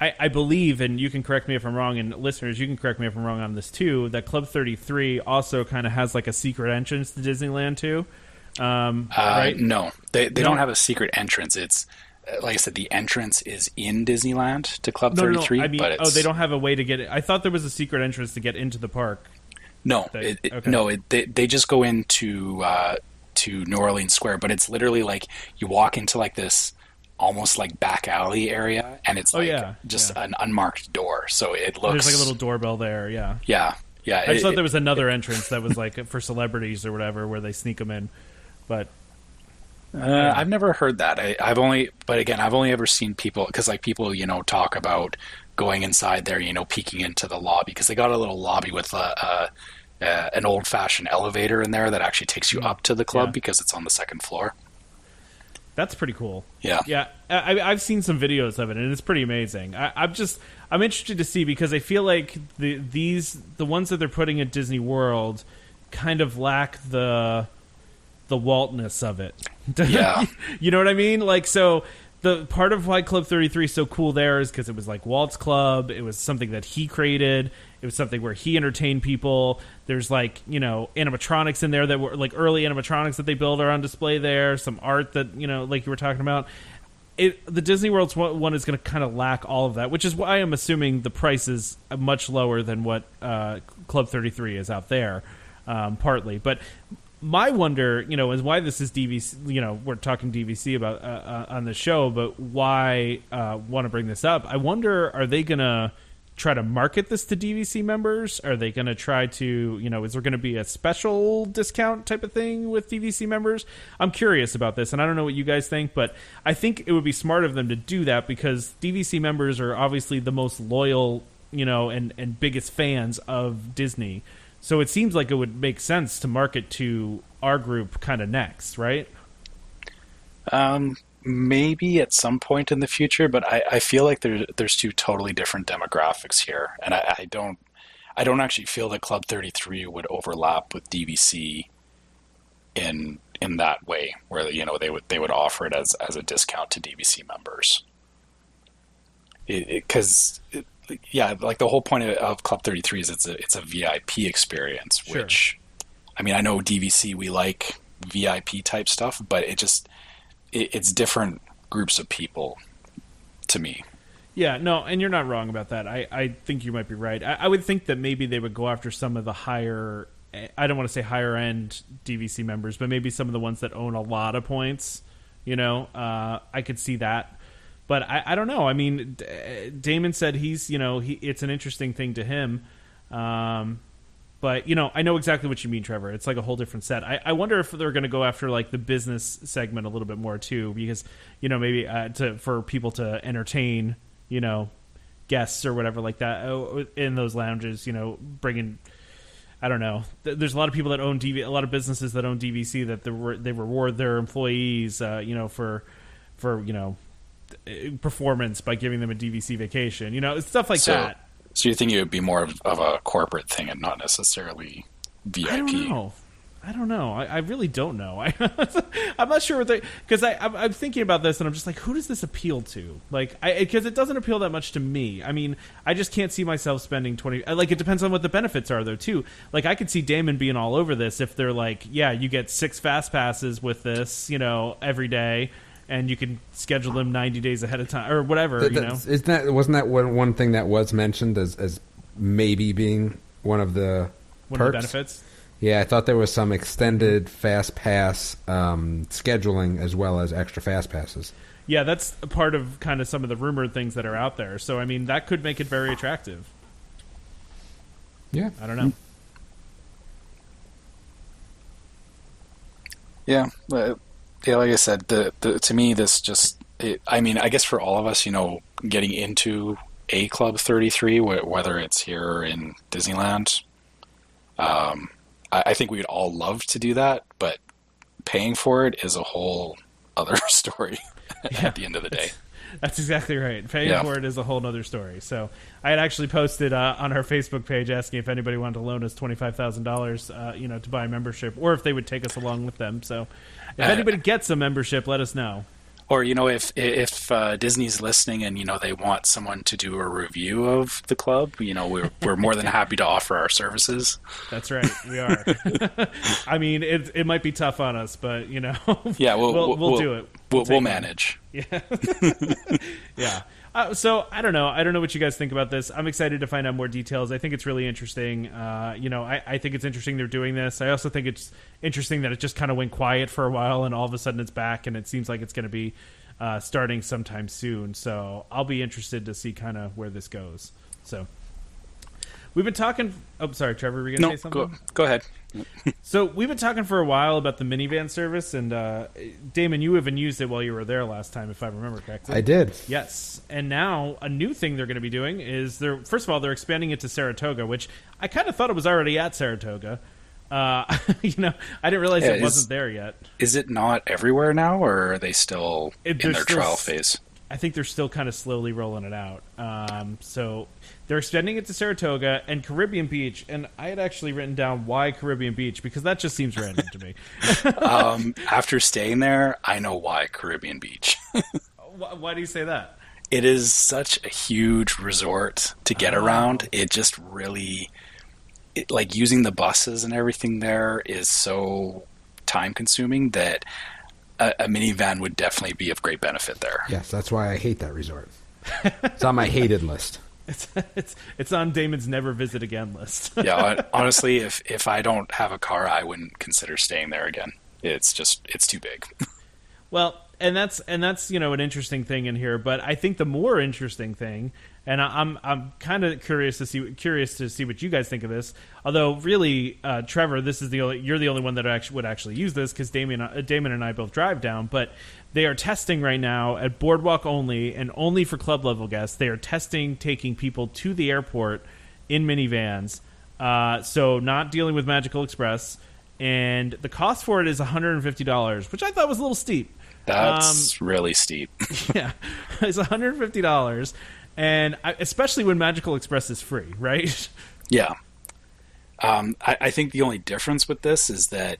I, I believe, and you can correct me if I'm wrong, and listeners, you can correct me if I'm wrong on this too. That Club 33 also kind of has like a secret entrance to Disneyland too, um, uh, right? no, they they No? don't have a secret entrance. It's uh, like I said, the entrance is in Disneyland to Club No, no, Thirty Three. no. I mean, but it's, oh, they don't have a way to get it. I thought there was a secret entrance to get into the park. No, They- it- okay. no, it, they they just go into uh, to New Orleans Square, but it's literally like you walk into like this almost like back alley area, and it's Oh, like yeah, just yeah. an unmarked door, so it looks There's like a little doorbell there. Yeah, yeah yeah. I just it- thought there was another entrance that was like for celebrities or whatever, where they sneak them in. But Uh, I've never heard that. I, I've only, but again, I've only ever seen people because like people, you know, talk about going inside there, you know, peeking into the lobby because they got a little lobby with a, a, a an old fashioned elevator in there that actually takes you hmm. up to the club Yeah. because it's on the second floor. that's pretty cool. Yeah, Yeah, I, I've seen some videos of it, and it's pretty amazing. I, I'm just I'm interested to see because I feel like the these the ones that they're putting at Disney World kind of lack the the Waltness of it. (laughs) Yeah. you know what I mean? Like so. The part of why Club 33 is so cool there is because it was like Walt's Club. It was something that he created. It was something where he entertained people. There's like you know animatronics in there that were like early animatronics that they built are on display there. Some art that you know like you were talking about it the Disney World's one one is going to kind of lack all of that, which is why I'm assuming the price is much lower than what uh, Club 33 is out there, um, partly. But my wonder, you know, is why this is DVC. You know, we're talking DVC about uh, uh, on the show, but why uh, want to bring this up? I wonder, are they going to try to market this to DVC members? Are they going to try to, you know, is there going to be a special discount type of thing with DVC members? I'm curious about this, and I don't know what you guys think, but I think it would be smart of them to do that because DVC members are obviously the most loyal, you know, and and biggest fans of Disney. So it seems like it would make sense to market to our group kind of next, right? um, maybe at some point in the future, but I, I feel like there, there's two totally different demographics here, and I, I don't, I don't actually feel that Club Thirty Three would overlap with DVC in in that way, where you know they would they would offer it as as a discount to DVC members. Because yeah, like the whole point of, of Club Thirty Three is it's a it's a VIP experience, Sure. which I mean I know DVC we like VIP type stuff, but it just it, it's different groups of people to me. Yeah, no, and you're not wrong about that. I, I think you might be right. I, I would think that maybe they would go after some of the higher, I don't want to say higher end DVC members, but maybe some of the ones that own a lot of points. You know, uh, I could see that. But I, I don't know. I mean, D- Damon said he's, you know, he, it's an interesting thing to him. Um, but you know, I know exactly what you mean, Trevor. It's like a whole different set. I, I wonder if they're going to go after like the business segment a little bit more too, because you know maybe uh, to for people to entertain, you know, guests or whatever like that uh, in those lounges. You know, bringing. I don't know. There's a lot of people that own DV, a lot of businesses that own DVC that they, re- they reward their employees, uh, you know, for for you know uh, performance by giving them a DVC vacation. You know, stuff like so, that. so you think it would be more of, of a corporate thing and not necessarily VIP? I don't know. I don't know. I, I really don't know. (laughs) I, I'm not sure what they because I I'm, I'm thinking about this and I'm just like, who does this appeal to? Like, I because it doesn't appeal that much to me. I mean, I just can't see myself spending twenty. Uh, like, it depends on what the benefits are, though. Too. Like, I could see Damon being all over this if they're like, yeah, you get six fast passes with this, you know, every day. And you can schedule them 90 days ahead of time, or whatever, That- you know. Isn't that wasn't that one, one thing that was mentioned as as maybe being one of the One perks? of the benefits. Yeah, I thought there was some extended fast pass um, scheduling as well as extra fast passes. Yeah, that's a part of kind of some of the rumored things that are out there. So, I mean, that could make it very attractive. Yeah, I don't know. Yeah, uh, yeah. Like I said, the, the to me this just. It, I mean, I guess for all of us, you know, getting into a Club Thirty Three, wh- whether it's here or in Disneyland, um, I, I think we'd all love to do that, but paying for it is a whole other (laughs) story Yeah. at the end of the day. That's exactly right. Paying Yeah. for it is a whole other story. So I had actually posted uh, on our Facebook page asking if anybody wanted to loan us twenty five thousand uh, dollars, you know, to buy a membership, or if they would take us along with them. So if Uh, anybody gets a membership, let us know. Or you know, if if uh, Disney's listening and you know they want someone to do a review of the club, you know, we're we're more than happy to offer our services. That's right, we are. (laughs) I mean, it it might be tough on us, but you know, Yeah, we'll (laughs) we'll, we'll, we'll do it. We'll, we'll manage. (laughs) Yeah. Uh, so I don't know. I don't know what you guys think about this. I'm excited to find out more details. I think it's really interesting. Uh, you know, I, I think it's interesting they're doing this. I also think it's interesting that it just kind of went quiet for a while and all of a sudden it's back and it seems like it's going to be uh, starting sometime soon. So I'll be interested to see kind of where this goes. So we've been talking. Oh, sorry, Trevor. Were you going to No, say something? go go ahead. (laughs) So we've been talking for a while about the minivan service, and uh, Damon, you even used it while you were there last time, if I remember correctly. I did. Yes, and now a new thing they're going to be doing is they're first of all they're expanding it to Saratoga, which I kind of thought it was already at Saratoga. Uh, (laughs) you know, I didn't realize Yeah, it is- wasn't there yet. Is it not everywhere now, or are they still It- in their still trial phase? I think they're still kind of slowly rolling it out. Um, so they're extending it to Saratoga and Caribbean Beach, and I had actually written down why Caribbean Beach because that just seems random to me. (laughs) um, after staying there, I know why Caribbean Beach. (laughs) why, why do you say that? it is such a huge resort to get Oh. around. It just really, it, like using the buses and everything there is so time consuming that a, a minivan would definitely be of great benefit there. Yes, that's why I hate that resort. it's on my hated list. It's (laughs) it's it's on Damon's never visit again list. (laughs) yeah, honestly, if if I don't have a car, I wouldn't consider staying there again. It's just it's too big. (laughs) Well, and that's and that's you know an interesting thing in here, but I think the more interesting thing, and I, I'm I'm kind of curious to see curious to see what you guys think of this. Although, really, uh, Trevor, this is the only you're the only one that actually would actually use this because Damien uh, Damon and I both drive down, but they are testing right now at Boardwalk only and only for club level guests. They are testing taking people to the airport in minivans, uh, so not dealing with Magical Express. And the cost for it is $150, which I thought was a little steep. That's really steep. (laughs) yeah, it's one hundred fifty dollars, and I, especially when Magical Express is free, right? (laughs) Yeah. Um, I, I think the only difference with this is that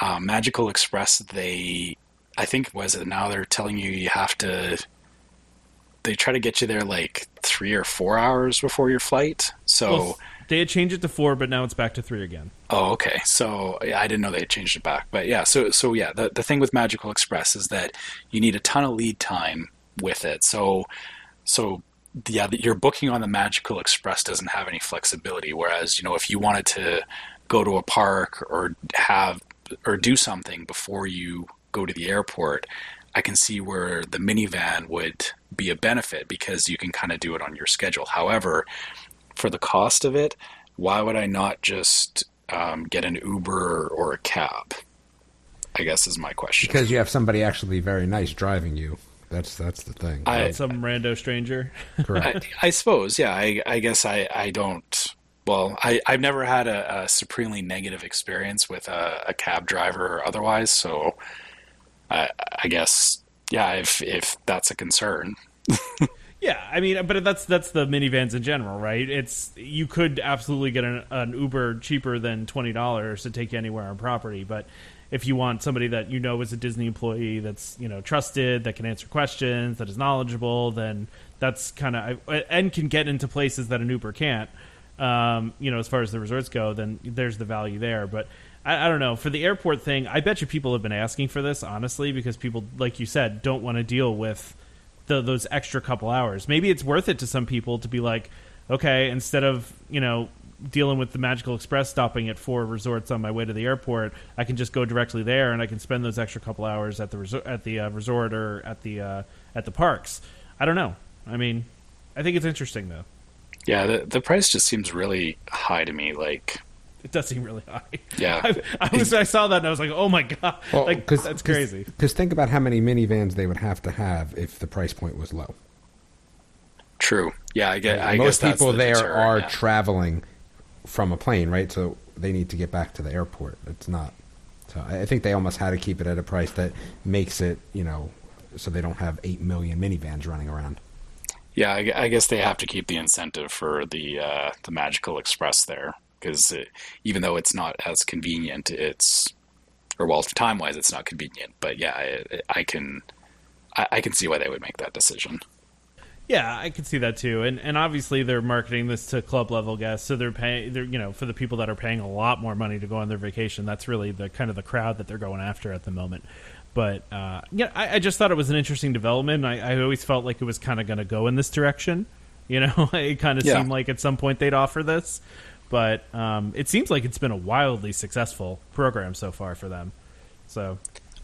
uh, Magical Express, they, I think, was it now they're telling you you have to they try to get you there like three or four hours before your flight. So. Well, they had changed it to four, but now it's back to three again. Oh, okay. So yeah, I didn't know they had changed it back, but yeah. So so yeah, the the thing with Magical Express is that you need a ton of lead time with it. So so yeah, your booking on the Magical Express doesn't have any flexibility. Whereas you know if you wanted to go to a park or have or do something before you go to the airport, I can see where the minivan would be a benefit because you can kind of do it on your schedule. However, for the cost of it, why would I not just um, get an Uber or a cab? I guess is my question. Because you have somebody actually very nice driving you. That's that's the thing. I- Some rando stranger. (laughs) Correct. I, I suppose, yeah. I, I guess I, I don't. Well, I, I've never had a, a supremely negative experience with a, a cab driver or otherwise, so I, I guess, yeah, if if that's a concern, (laughs) Yeah, I mean, but that's that's the minivans in general, right? It's you could absolutely get an, an Uber cheaper than twenty dollars to take you anywhere on property, but if you want somebody that you know is a Disney employee that's you know trusted, that can answer questions, that is knowledgeable, then that's kind of and can get into places that an Uber can't. Um, you know, as far as the resorts go, then there's the value there, but. I, I don't know. For the airport thing, I bet you people have been asking for this, honestly, because people, like you said, don't want to deal with the, those extra couple hours. Maybe it's worth it to some people to be like, okay, instead of you know dealing with the Magical Express stopping at four resorts on my way to the airport, I can just go directly there and I can spend those extra couple hours at the resort, at the uh, resort or at the uh, at the parks. I don't know. I mean, I think it's interesting though. yeah, the the price just seems really high to me. Like, It does seem really high. Yeah. (laughs) I, I was I saw that and I was like, oh my god, like that's crazy. Because think about how many minivans they would have to have if the price point was low. true. Yeah, I get. I Most guess people the there concern, are yeah. traveling from a plane, right? So they need to get back to the airport. It's not. So I I think they almost had to keep it at a price that makes it, you know, so they don't have eight million minivans running around. Yeah, I, I guess they have to keep the incentive for the uh, the Magical Express there because even though it's not as convenient, it's or well, time wise, it's not convenient. But yeah, I, I can I, I can see why they would make that decision. Yeah, I can see that too, and and obviously they're marketing this to club level guests, so they're paying, they're you know, for the people that are paying a lot more money to go on their vacation. That's really the kind of the crowd that they're going after at the moment. But uh, yeah, I, I just thought it was an interesting development. I, I always felt like it was kind of going to go in this direction. You know, (laughs) it kind of Yeah. seemed like at some point they'd offer this, but um, it seems like it's been a wildly successful program so far for them. So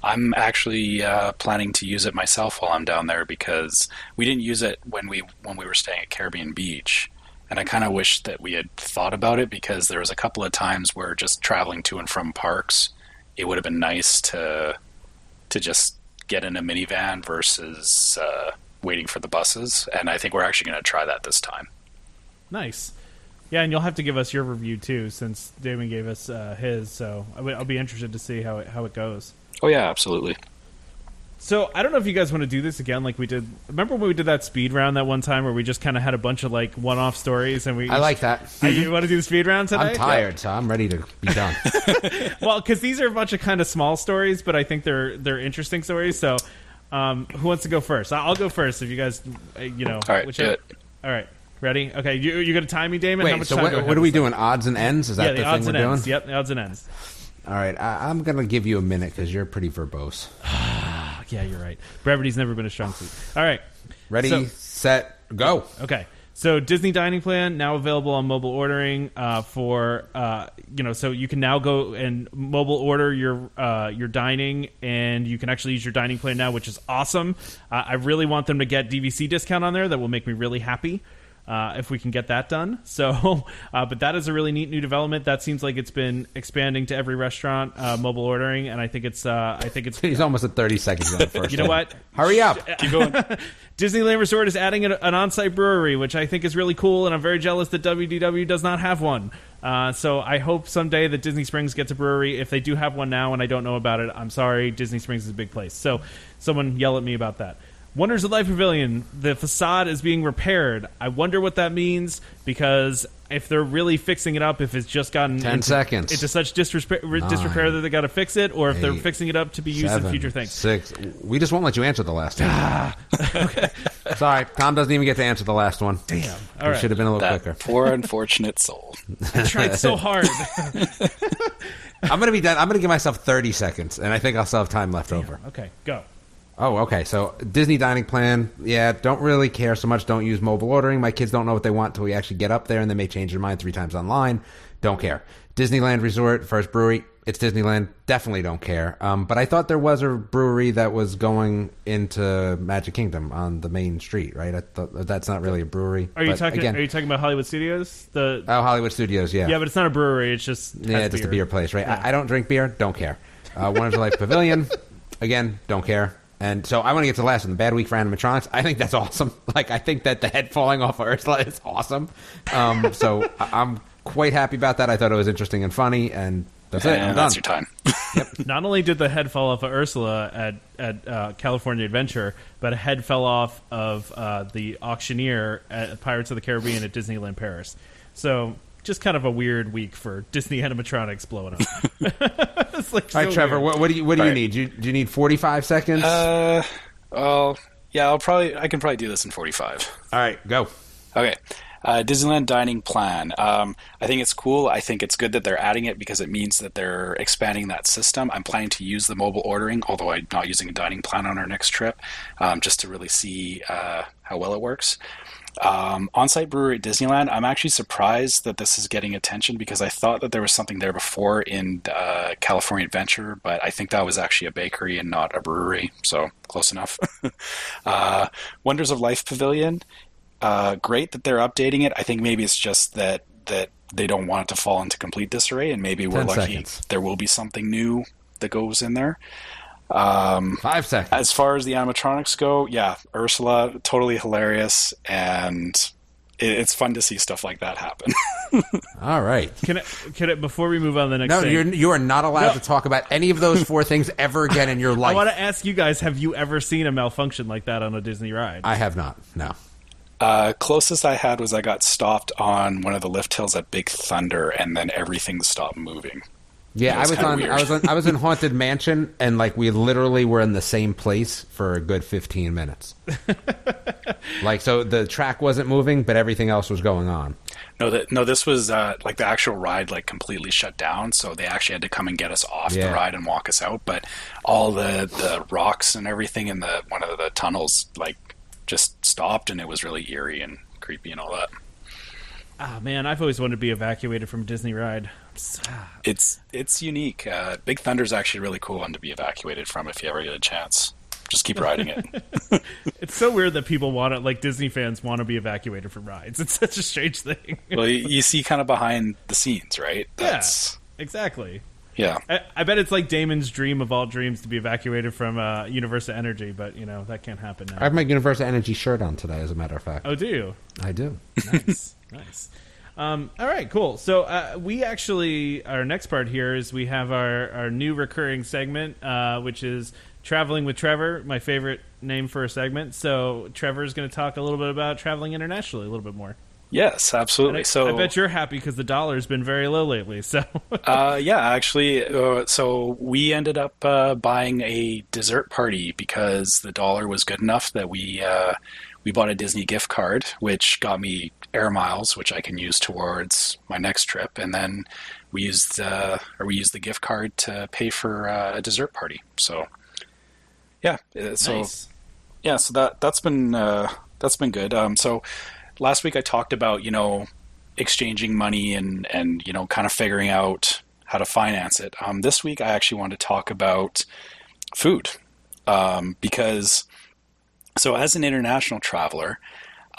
I'm actually uh, planning to use it myself while I'm down there because we didn't use it when we when we were staying at Caribbean Beach, and I kind of wish that we had thought about it because there was a couple of times where just traveling to and from parks, it would have been nice to to just get in a minivan versus uh, waiting for the buses, and I think we're actually going to try that this time. Nice. Yeah, and you'll have to give us your review too, since Damon gave us uh, his. So I would- I'll be interested to see how it, how it goes. Oh yeah, absolutely. So I don't know if you guys want to do this again, like we did. Remember when we did that speed round that one time, where we just kind of had a bunch of like one-off stories, and we. I like that. Uh, you want to do the speed round today? I'm tired, so I'm ready to be done. (laughs) Well, because these are a bunch of kind of small stories, but I think they're they're interesting stories. So, um, who wants to go first? I- I'll go first if you guys, uh, you know. All right, whichever- do it. All right, ready? Okay, you you gonna time me, Damon? How Wait, much so time what, do I what are we to doing? Odds and ends? Is that Yeah, the, the thing odds we're and doing? ends. Yep, the odds and ends. All right, I, I'm going to give you a minute because you're pretty verbose. (sighs) Yeah, you're right. Brevity's never been a strong suit. All right. Ready, So- set, go. Okay. So Disney Dining Plan now available on mobile ordering uh, for uh, you know so you can now go and mobile order your uh, your dining and you can actually use your dining plan now, which is awesome. Uh, I really want them to get DVC discount on there. That will make me really happy. Uh, if we can get that done, (laughs) so uh, but that is a really neat new development. That seems like it's been expanding to every restaurant, uh, mobile ordering, and I think it's uh, I think it's He's almost at 30 seconds on the first (laughs) You know what? Hurry up. (laughs) Keep going. Disneyland Resort is adding an, an on-site brewery, which I think is really cool, and I'm very jealous that WDW does not have one. Uh, so I hope someday that Disney Springs gets a brewery. If they do have one now and I don't know about it, I'm sorry. Disney Springs is a big place. So someone yell at me about that. Wonders of Life Pavilion, the facade is being repaired. I wonder what that means because if they're really fixing it up, if it's just gotten 10 into, seconds. into such disrepair, disrepair that they got to fix it, or if they're fixing it up to be used Seven, in future things. Six. We just won't let you answer the last time. Ah. (laughs) Sorry, Tom doesn't even get to answer the last one. Damn. All You should have been a little That quicker. poor unfortunate soul. (laughs) I tried so hard. (laughs) I'm gonna be done. I'm gonna give myself 30 seconds, and I think I'll still have time left over. okay, go. Oh, okay. So Disney dining plan. Yeah, don't really care so much. Don't use mobile ordering. My kids don't know what they want until we actually get up there, and they may change their mind three times online. Don't care. Disneyland Resort, first brewery. It's Disneyland. Definitely don't care. Um, but I thought there was a brewery that was going into Magic Kingdom on the main street, right? I thought that's not really a brewery. Are you But talking? Again, Are you talking about Hollywood Studios? The oh, Hollywood Studios. Yeah. yeah, but it's not a brewery. It's just Yeah, just a beer place, right? I, I don't drink beer, don't care. Uh, Wonders of Life Pavilion, again, don't care. And so I want to get to the last one, the bad week for animatronics. I think that's (laughs) awesome. Like I think that the head falling off of Ursula (laughs) is awesome. Um, so I, I'm quite happy about that. I thought it was interesting and funny, and that's it. I'm and done. that's your time. (laughs) Not only did the head fall off of Ursula at at uh, California Adventure, but a head fell off of uh, the auctioneer at Pirates of the Caribbean at Disneyland Paris. So just kind of a weird week for Disney animatronics blowing up. (laughs) it's like All right, so Trevor, weird. what, what do you what do you Right. need? Do you, do you need 45 seconds? Uh, well, yeah, I'll probably I can probably do this in 45. All right, go. Okay. Uh, Disneyland dining plan. Um, I think it's cool. I think it's good that they're adding it because it means that they're expanding that system. I'm planning to use the mobile ordering, although I'm not using a dining plan on our next trip, um, just to really see uh, how well it works. Um, on-site brewery at Disneyland. I'm actually surprised that this is getting attention because I thought that there was something there before in uh, California Adventure, but I think that was actually a bakery and not a brewery, so close enough. (laughs) uh, Wonders of Life Pavilion uh, great that they're updating it. I think maybe it's just that that they don't want it to fall into complete disarray, and maybe we're lucky seconds. there will be something new that goes in there. Um, Five seconds. as far as the animatronics go, yeah, Ursula totally hilarious, and it, it's fun to see stuff like that happen. (laughs) All right. Can I, can it before we move on to the next No, thing? you're you are not allowed No. to talk about any of those four things ever again in your (laughs) life. I want to ask you guys: Have you ever seen a malfunction like that on a Disney ride? I have not. No. Uh, closest I had was I got stopped on one of the lift hills at Big Thunder, and then everything stopped moving. Yeah, It I was was on. weird. I was on. I was in Haunted Mansion, and like we literally were in the same place for a good fifteen minutes. (laughs) like so, the track wasn't moving, but everything else was going on. No, that no, this was uh, like the actual ride like completely shut down, so they actually had to come and get us off Yeah. the ride and walk us out. But all the the rocks and everything in the one of the tunnels like just stopped, and it was really eerie and creepy and all that. Ah, man, I've always wanted to be evacuated from Disney ride. It's it's unique. Uh, Big Thunder's actually a really cool one to be evacuated from if you ever get a chance. Just keep riding it. (laughs) (laughs) It's so weird that people want to, like Disney fans, want to be evacuated from rides. (laughs) It's such a strange thing. well, you, you see kind of behind the scenes, right? That's exactly. yeah. I, I bet it's like Damon's dream of all dreams to be evacuated from uh, Universe of Energy, but you know that can't happen now. I have my Universe of Energy shirt on today, as a matter of fact. Oh, do you? I do. nice, nice. Um, all right, cool. So uh, we actually our next part here is we have our our new recurring segment, uh, which is traveling with Trevor, my favorite name for a segment. So Trevor is going to talk a little bit about traveling internationally a little bit more. Yes, absolutely. I, so I bet you're happy because the dollar's been very low lately. So (laughs) Uh, yeah, actually, uh, so we ended up uh, buying a dessert party because the dollar was good enough that we uh, we bought a Disney gift card, which got me air miles, which I can use towards my next trip, and then we used uh, or we used the gift card to pay for uh, a dessert party. So yeah, uh, so nice. yeah, so that that's been uh, that's been good. Um, so last week I talked about you know exchanging money and and you know kind of figuring out how to finance it. Um, this week I actually want to talk about food um, because so as an international traveler.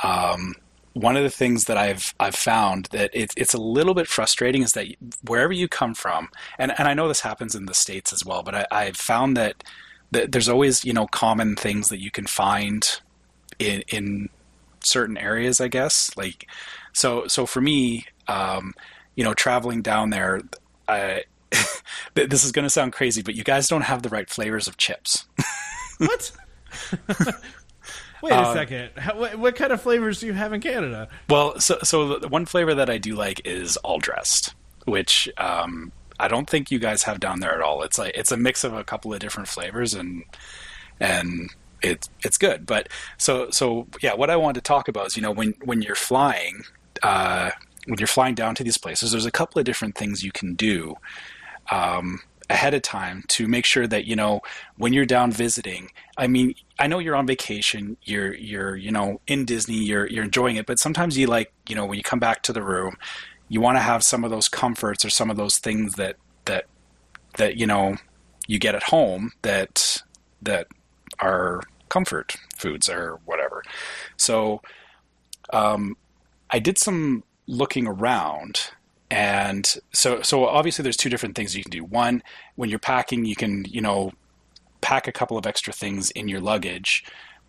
Um, one of the things that I've I've found that it's it's a little bit frustrating is that wherever you come from, and, and I know this happens in the states as well, but I, I've found that, that there's always you know common things that you can find in in certain areas. I guess like so so for me, um, you know, traveling down there, I, (laughs) this is going to sound crazy, but you guys don't have the right flavors of chips. What? (laughs) Wait a Uh, second. How, what, what kind of flavors do you have in Canada? Well, so so one flavor that I do like is all dressed, which um, I don't think you guys have down there at all. It's like it's a mix of a couple of different flavors, and and it's it's good. But so so yeah, what I wanted to talk about is you know when when you're flying, uh, when you're flying down to these places, there's a couple of different things you can do. Um, ahead of time to make sure that you know when you're down visiting i mean i know you're on vacation you're you're you know in disney you're you're enjoying it but sometimes you like you know when you come back to the room you want to have some of those comforts or some of those things that that that you know you get at home that that are comfort foods or whatever. So um, i did some looking around and so so obviously there's two different things you can do. One when you're packing you can you know pack a couple of extra things in your luggage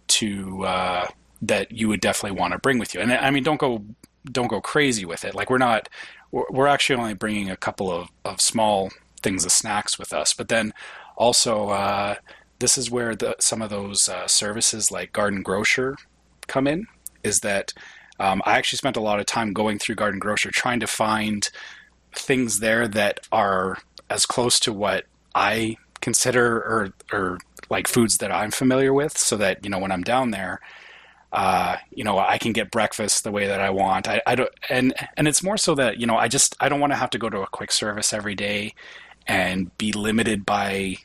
to uh, that you would definitely want to bring with you. And i mean don't go don't go crazy with it. Like we're not we're, we're actually only bringing a couple of, of small things of snacks with us. But then also uh, this is where the, some of those uh, services like garden grocer come in is that um, I actually spent a lot of time going through Garden Grocer trying to find things there that are as close to what I consider or or like foods that I'm familiar with, so that you know when I'm down there, uh, you know I can get breakfast the way that I want. I, I don't and and it's more so that you know I just I don't want to have to go to a quick service every day and be limited by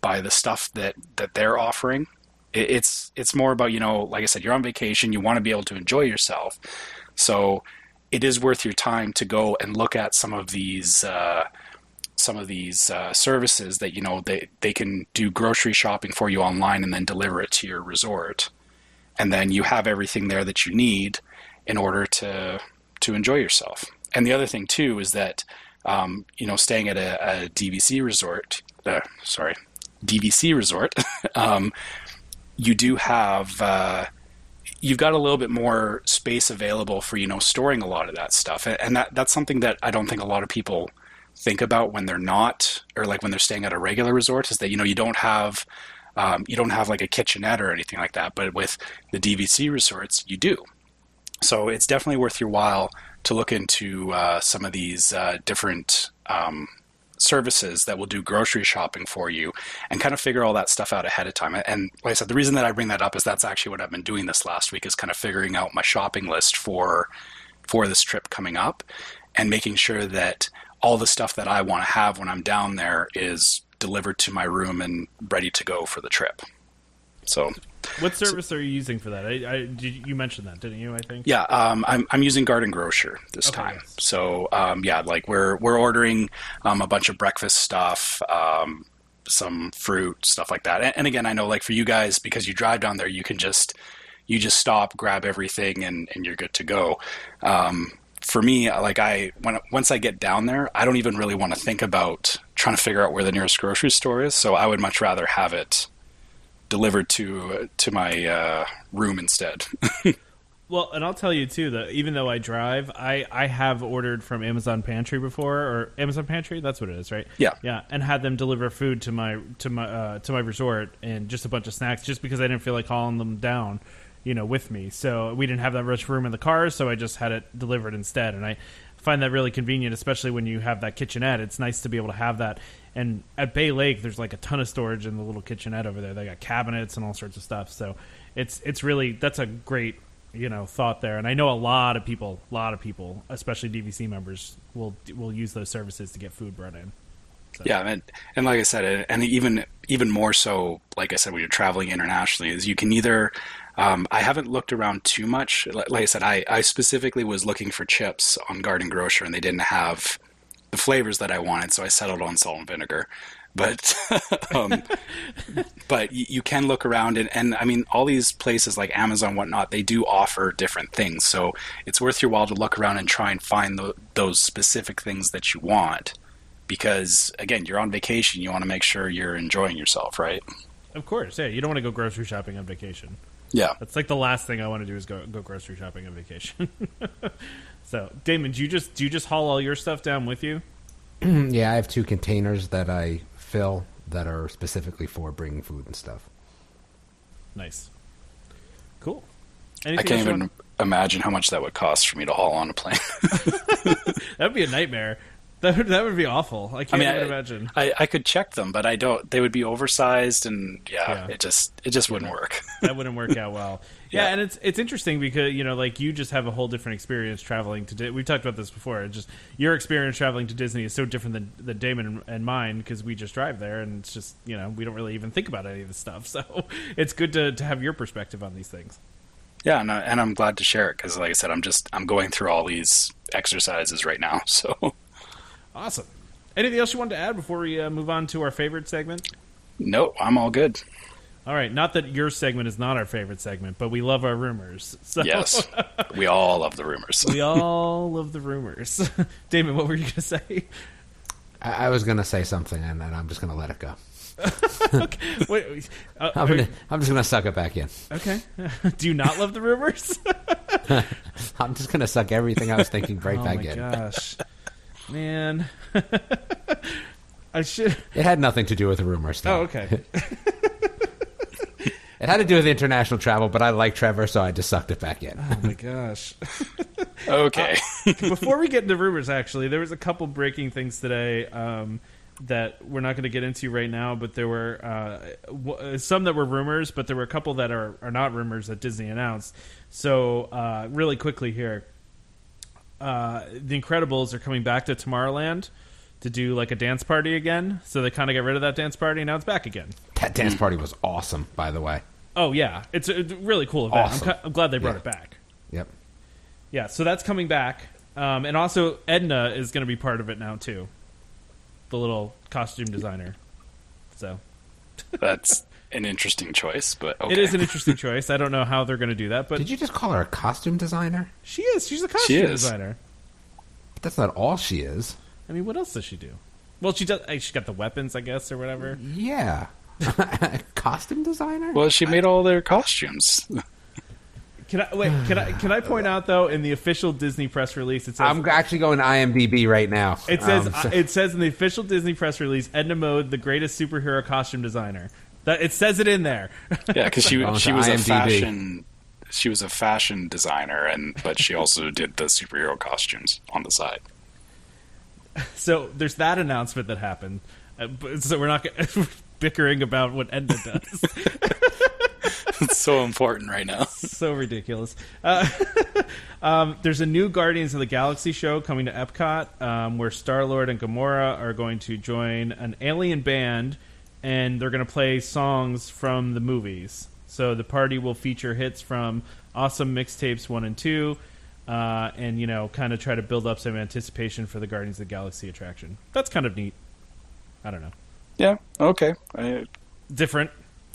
by the stuff that that they're offering it's it's more about you know like i said you're on vacation you want to be able to enjoy yourself. So it is worth your time to go and look at some of these uh, some of these uh, services that you know they, they can do grocery shopping for you online and then deliver it to your resort. And then you have everything there that you need in order to to enjoy yourself. And the other thing too is that um, you know staying at a, a DVC resort uh, sorry DVC resort (laughs) um, you do have uh, you've got a little bit more space available for you know storing a lot of that stuff, and that that's something that I don't think a lot of people think about when they're not or like when they're staying at a regular resort is that you know you don't have um, you don't have like a kitchenette or anything like that, but with the DVC resorts you do. So it's definitely worth your while to look into uh, some of these uh, different um, services that will do grocery shopping for you and kind of figure all that stuff out ahead of time. And like I said, the reason that I bring that up is that's actually what I've been doing this last week is kind of figuring out my shopping list for for this trip coming up and making sure that all the stuff that I want to have when I'm down there is delivered to my room and ready to go for the trip. So what service so, are you using for that? I, I did, you mentioned that, didn't you? I think. Yeah, um, I'm I'm using Garden Grocer this okay, time. Yes. So um, yeah, like we're we're ordering um, a bunch of breakfast stuff, um, some fruit, stuff like that. And, and, again, I know like for you guys because you drive down there, you can just you just stop, grab everything, and and you're good to go. Um, for me, like I when once I get down there, I don't even really want to think about trying to figure out where the nearest grocery store is. So I would much rather have it delivered to to my uh, room instead. (laughs) well, and I'll tell you too that even though I drive, I I have ordered from Amazon Pantry before or Amazon Pantry. That's what it is, right? Yeah, yeah, and had them deliver food to my to my uh, to my resort and just a bunch of snacks, just because I didn't feel like hauling them down you know with me so we didn't have that much room in the car so i just had it delivered instead and i find that really convenient especially when you have that kitchenette it's nice to be able to have that and at Bay Lake, there's like a ton of storage in the little kitchenette over there. They got cabinets and all sorts of stuff. So it's it's really that's a great you know thought there. And I know a lot of people, a lot of people, especially DVC members, will will use those services to get food brought in. So. Yeah, and, and like I said, and even even more so, like I said, when you're traveling internationally, is you can either. Um, I haven't looked around too much. Like I said, I, I specifically was looking for chips on Garden Grocer, and they didn't have the flavors that I wanted, so I settled on salt and vinegar. But (laughs) um, but you, you, can look around and, and I mean all these places like Amazon whatnot they do offer different things. So it's worth your while to look around and try and find the, those specific things that you want. Because again you're on vacation you want to make sure you're enjoying yourself right? Of course yeah you don't want to go grocery shopping on vacation. Yeah. That's like the last thing I want to do is go go grocery shopping on vacation (laughs) So, Damon, do you just do you just haul all your stuff down with you? (clears throat) yeah, I have two containers that I fill that are specifically for bringing food and stuff. Nice. Cool. Anything I can't even want? imagine how much that would cost for me to haul on a plane. (laughs) (laughs) That'd be a nightmare. That would, that would be awful. I I can't mean, even I, imagine. I, I could check them, but I don't. They would be oversized, and yeah, Yeah. it just it just wouldn't work. (laughs) that wouldn't work out well. (laughs) Yeah, Yeah. and it's it's interesting because you know, like you just have a whole different experience traveling to. Di- We've talked about this before. It just your experience traveling to Disney is so different than, than Damon and mine because we just drive there, and it's just you know we don't really even think about any of this stuff. (laughs) So it's good to to have your perspective on these things. Yeah, and, I, and I'm glad to share it because, like I said, I'm just I'm going through all these exercises right now. So Awesome. Anything else you wanted to add before we uh, move on to our favorite segment? no, I'm all good. All right, not that your segment is not our favorite segment, but we love our rumors. So Yes, (laughs) we all love the rumors. we all love the rumors. (laughs) Damon, what were you going to say? I, I was going to say something, and, and I'm just going to let it go. (laughs) Wait, uh, I'm, gonna, I'm just going to suck it back in. okay. Do you not love the rumors? I'm just going to suck everything I was thinking right oh back my in. gosh, man! (laughs) I should. It had nothing to do with the rumors. stuff. Oh, okay. (laughs) It had to do with international travel, but I like Trevor, so I just sucked it back in. Oh my gosh. (laughs) Okay, Before we get into rumors, actually, there was a couple breaking things today um, that we're not going to get into right now, but there were uh, w- some that were rumors, but there were a couple that are, are not rumors that Disney announced. So, uh, really quickly here, uh, The Incredibles are coming back to Tomorrowland to do like a dance party again. So they kind of get rid of that dance party, and now it's back again. That dance party was awesome, by the way. Oh yeah, it's a it's a really cool event. Awesome. I'm, cu- I'm glad they brought Yeah. it back. Yep. Yeah, so that's coming back, um, and also Edna is going to be part of it now too, the little costume designer. So that's an interesting choice, but okay. it is an interesting (laughs) choice. I don't know how they're going to do that, but Did you just call her a costume designer? she is. She's a costume is. designer. But that's not all she is. I mean, what else does she do? Well, she does. eh, She got the weapons, I guess, or whatever. Yeah. (laughs) costume designer? Well, she made all their costumes. (laughs) Can I wait? Can I can I point out though in the official Disney press release it says I'm actually going to IMDb right now. It says Um, so- it says in the official Disney press release, Edna Mode, the greatest superhero costume designer. That it says it in there. Yeah, because she (laughs) Going she to was a fashion she was a fashion designer, and but she also did the superhero costumes on the side. so there's that announcement that happened. Uh, but, so we're not g- (laughs) bickering about what Edna does. (laughs) It's so important right now. so ridiculous. Uh, um, there's a new Guardians of the Galaxy show coming to Epcot, um, where Star Lord and Gamora are going to join an alien band, and they're going to play songs from the movies. So the party will feature hits from awesome mixtapes one and two, uh, and you know, kind of try to build up some anticipation for the Guardians of the Galaxy attraction. That's kind of neat. I don't know, Yeah. Okay. I, different.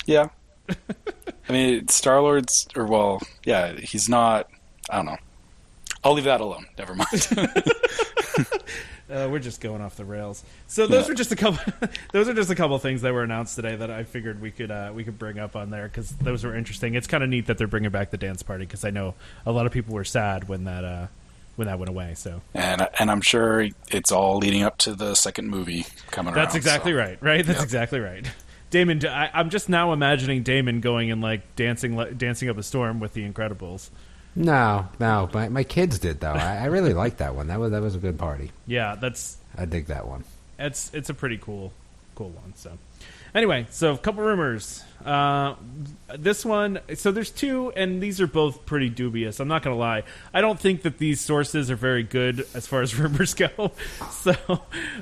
yeah. I mean, Star Lord's, or well, yeah, he's not. I don't know. I'll leave that alone. Never mind. (laughs) (laughs) Uh, we're just going off the rails. So those Yeah. were just a couple. (laughs) those are just a couple things that were announced today that I figured we could uh, we could bring up on there because those were interesting. It's kind of neat that they're bringing back the dance party because I know a lot of people were sad when that uh, when that went away. So and and I'm sure it's all leading up to the second movie coming around. that's exactly so. right. Right. That's Yep. exactly right. Damon, I, I'm just now imagining Damon going and like dancing like, dancing up a storm with the Incredibles. No, no. My, my kids did, though. I, I really liked that one. That was, that was a good party. Yeah, that's I dig that one. it's it's a pretty cool cool one so anyway so a couple rumors uh, this one so there's two and these are both pretty dubious i'm not gonna lie i don't think that these sources are very good as far as (laughs) rumors go so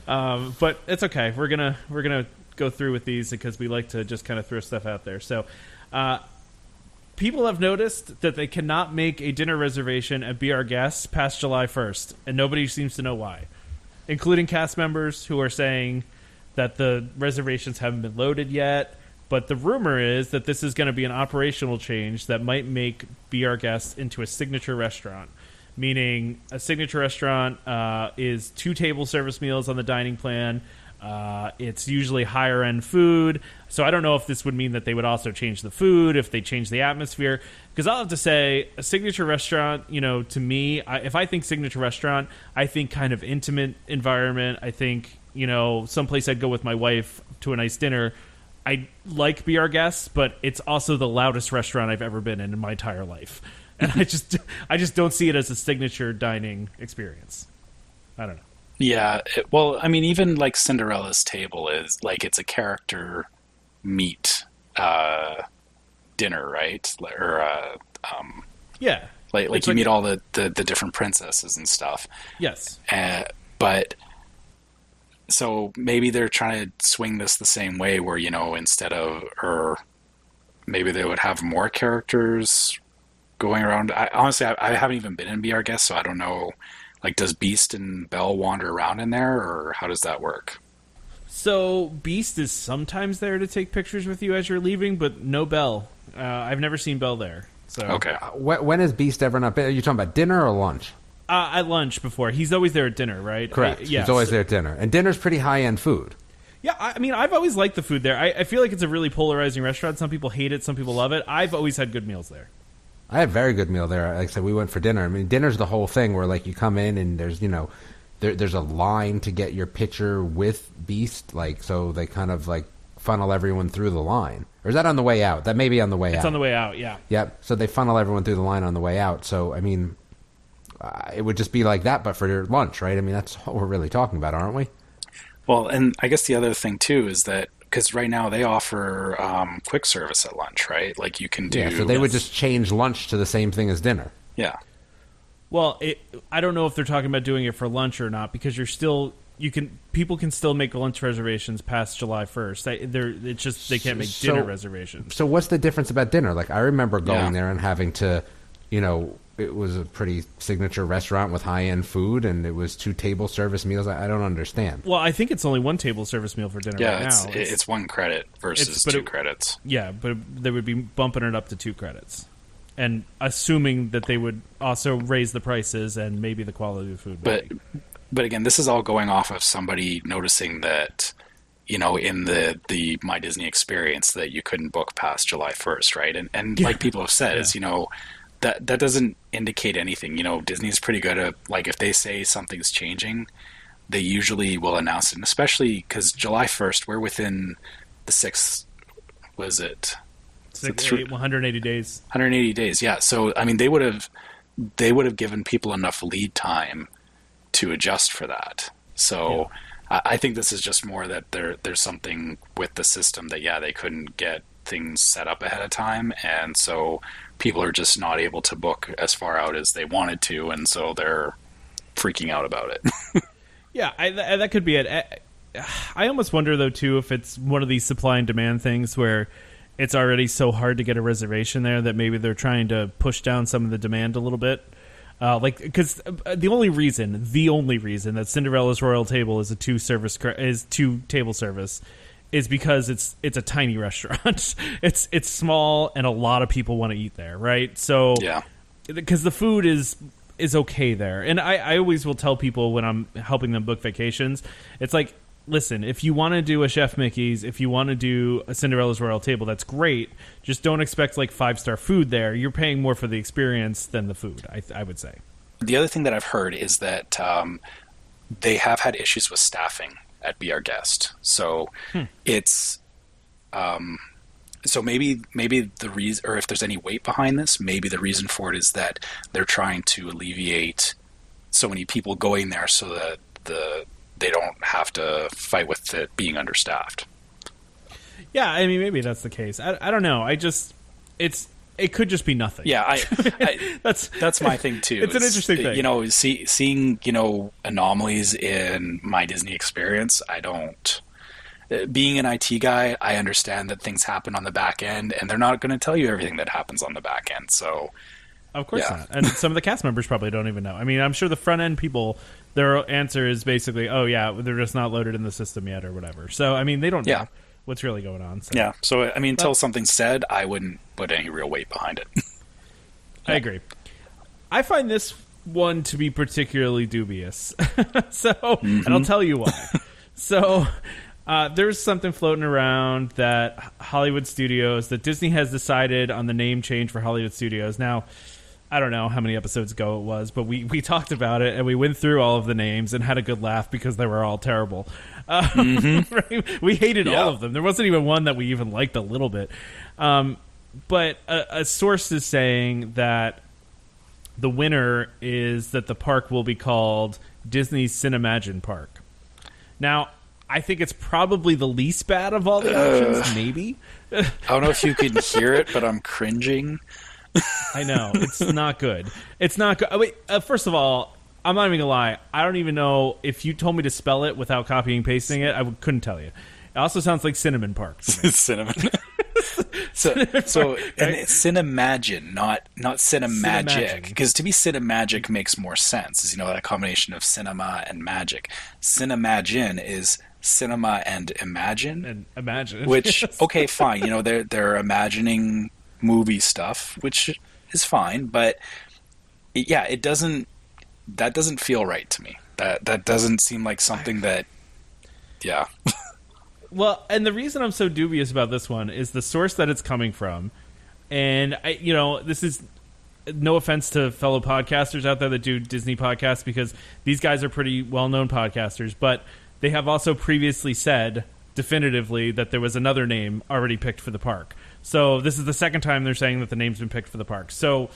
um, but it's okay we're gonna we're gonna go through with these because we like to just kind of throw stuff out there so uh, people have noticed that they cannot make a dinner reservation at Be Our Guests past July 1st, and nobody seems to know why, including cast members who are saying that the reservations haven't been loaded yet. But the rumor is that this is going to be an operational change that might make Be Our Guests into a signature restaurant. Meaning, a signature restaurant uh, is two table service meals on the dining plan. Uh, it's usually higher end food. So I don't know if this would mean that they would also change the food, if they change the atmosphere. Because I'll have to say, a signature restaurant, you know, to me, I, if I think signature restaurant, I think kind of intimate environment. I think, you know, someplace I'd go with my wife to a nice dinner. I like Be Our Guests, but it's also the loudest restaurant I've ever been in in my entire life. And I (laughs) just, I just don't see it as a signature dining experience. I don't know. Yeah, it, well, I mean, even like Cinderella's table is like it's a character meet uh, dinner, right? Or uh, um, Yeah. like like It's you like- meet all the, the the different princesses and stuff. Yes. Uh, but so maybe they're trying to swing this the same way, where you know instead of or maybe they would have more characters going around. I, honestly, I, I haven't even been in Be Our Guest, so I don't know. Like, does Beast and Belle wander around in there, or how does that work? So Beast is sometimes there to take pictures with you as you're leaving, but no Belle. Uh, I've never seen Belle there. So Okay, When, when is Beast ever not? Are you talking about dinner or lunch? uh, at lunch before he's always there at dinner, right? Correct. Uh, yes. He's always there at dinner, and dinner's pretty high end food. Yeah, I I mean, I've always liked the food there. I, I feel like it's a really polarizing restaurant. Some people hate it, some people love it. I've always had good meals there. I had a very good meal there. Like I said, we went for dinner. I mean, dinner's the whole thing where like you come in and there's you know, there, there's a line to get your picture with Beast. Like so, they kind of like funnel everyone through the line. Or is that on the way out? That may be on the way It's out. on the way out. Yeah. Yep. So they funnel everyone through the line on the way out. So I mean, uh, it would just be like that, but for your lunch, right? I mean, that's what we're really talking about, aren't we? Well, and I guess the other thing too is that because right now they offer um, quick service at lunch, right? Like you can do. Yeah. So they would just change lunch to the same thing as dinner. Yeah. Well, it, I don't know if they're talking about doing it for lunch or not because you're still you can people can still make lunch reservations past July first. They, they're it's just they can't make So- dinner reservations. So what's the difference about dinner? Like I remember going Yeah. there and having to, you know, it was a pretty signature restaurant with high end food, and it was two table service meals. I, I don't understand. Well, I think it's only one table service meal for dinner Yeah, right it's, now. it's one credit versus two it- credits. yeah, but they would be bumping it up to two credits, and assuming that they would also raise the prices and maybe the quality of food. But maybe. but again, this is all going off of somebody noticing that you know in the the My Disney experience that you couldn't book past July first, right? And and like people have said, is you know that that doesn't indicate anything. You know, Disney's pretty good at like if they say something's changing, they usually will announce it, and especially because July first, we're within the sixth. Was it Six, eight, 180 days. 180 days? Yeah. So I mean, they would have they would have given people enough lead time to adjust for that. So I, I think this is just more that there there's something with the system that yeah they couldn't get things set up ahead of time, and so people are just not able to book as far out as they wanted to, and so they're freaking out about it. (laughs) Yeah, I, th- that could be it. I, I almost wonder though too if it's one of these supply and demand things where it's already so hard to get a reservation there that maybe they're trying to push down some of the demand a little bit. Uh, like because the only reason, the only reason that Cinderella's Royal Table is a two service is two table service is because it's it's a tiny (laughs) restaurant. it's it's small and a lot of people want to eat there, right? So yeah. because the food is is okay there and I, I always will tell people when i'm helping them book vacations it's like listen if you want to do a chef mickey's if you want to do a cinderella's royal table that's great just don't expect like five star food there you're paying more for the experience than the food i, I would say The other thing that I've heard is that um, they have had issues with staffing at Be Our Guest. So it's um, so maybe maybe the reason, or if there's any weight behind this, maybe the reason for it is that they're trying to alleviate so many people going there, so that the they don't have to fight with it being understaffed. yeah i mean maybe that's the case i, I don't know i just it's it could just be nothing Yeah, I, I (laughs) that's that's my thing too. It's an interesting thing. You know, see, seeing you know anomalies in my Disney experience. I don't. uh, Being an IT guy, I understand that things happen on the back end, and they're not going to tell you everything that happens on the back end. So, Of course Yeah. not. And some of the cast members probably don't even know. I mean, I'm sure the front end people, their answer is basically, "Oh yeah, they're just not loaded in the system yet, or whatever." So I mean, they don't Yeah. know what's really going on. So yeah. So, I mean, until something's said, I wouldn't put any real weight behind it. (laughs) I agree. I find this one to be particularly dubious. (laughs) so, and I'll tell you why. (laughs) so, uh, there's something floating around that Hollywood Studios, that Disney has decided on the name change for Hollywood Studios. Now, I don't know how many episodes ago it was, but we, we talked about it and we went through all of the names and had a good laugh because they were all terrible. Uh, (laughs) (laughs) right? We hated Yeah. all of them. There wasn't even one that we even liked a little bit. Um, but a, a source is saying that the winner is that the park will be called Disney Cinemagine Park. Now, I think it's probably the least bad of all the options. (sighs) Maybe I don't know if you can hear it, but I'm cringing. (laughs) I know it's not good. It's not good. Wait, uh, first of all, I'm not even gonna lie. I don't even know if you told me to spell it without copying and pasting it. I w- couldn't tell you. It also sounds like Cinnamon Park. (laughs) (laughs) Cinnamon. so, so and it's Cinemagine, not not Cinemagic, because to be Cinemagic makes more sense. You know that combination of cinema and magic. Cinemagine is cinema and imagine, and imagine which (laughs) okay, fine. You know they're they're imagining movie stuff, which is fine, but it, yeah, it doesn't. That doesn't feel right to me. That that doesn't seem like something that. Yeah. (laughs) Well, and the reason I'm so dubious about this one is the source that it's coming from. And I, you know, this is no offense to fellow podcasters out there that do Disney podcasts because these guys are pretty well-known podcasters, but they have also previously said definitively that there was another name already picked for the park. So this is the second time they're saying that the name's been picked for the park. So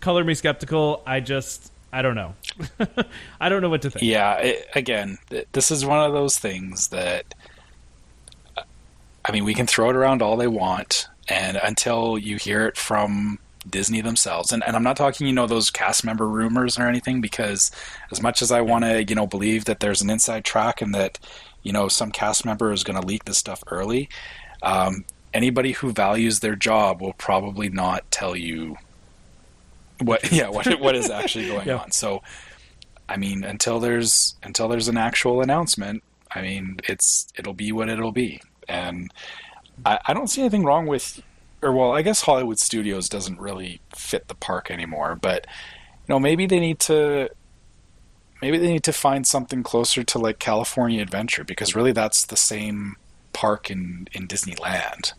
color me skeptical. I just I don't know. (laughs) I don't know what to think. Yeah, it, again, th- this is one of those things that I mean, we can throw it around all they want, and until you hear it from Disney themselves, and, and I'm not talking, you know, those cast member rumors or anything, because as much as I want to, you know, believe that there's an inside track and that, you know, some cast member is going to leak this stuff early, um, anybody who values their job will probably not tell you what, (laughs) yeah, what what is actually (laughs) going Yeah. on. So, I mean, until there's until there's an actual announcement, I mean, it's it'll be what it'll be, and I, I don't see anything wrong with, or well, I guess Hollywood Studios doesn't really fit the park anymore, but you know, maybe they need to. Maybe they need to find something closer to like California Adventure because really that's the same park in, in Disneyland.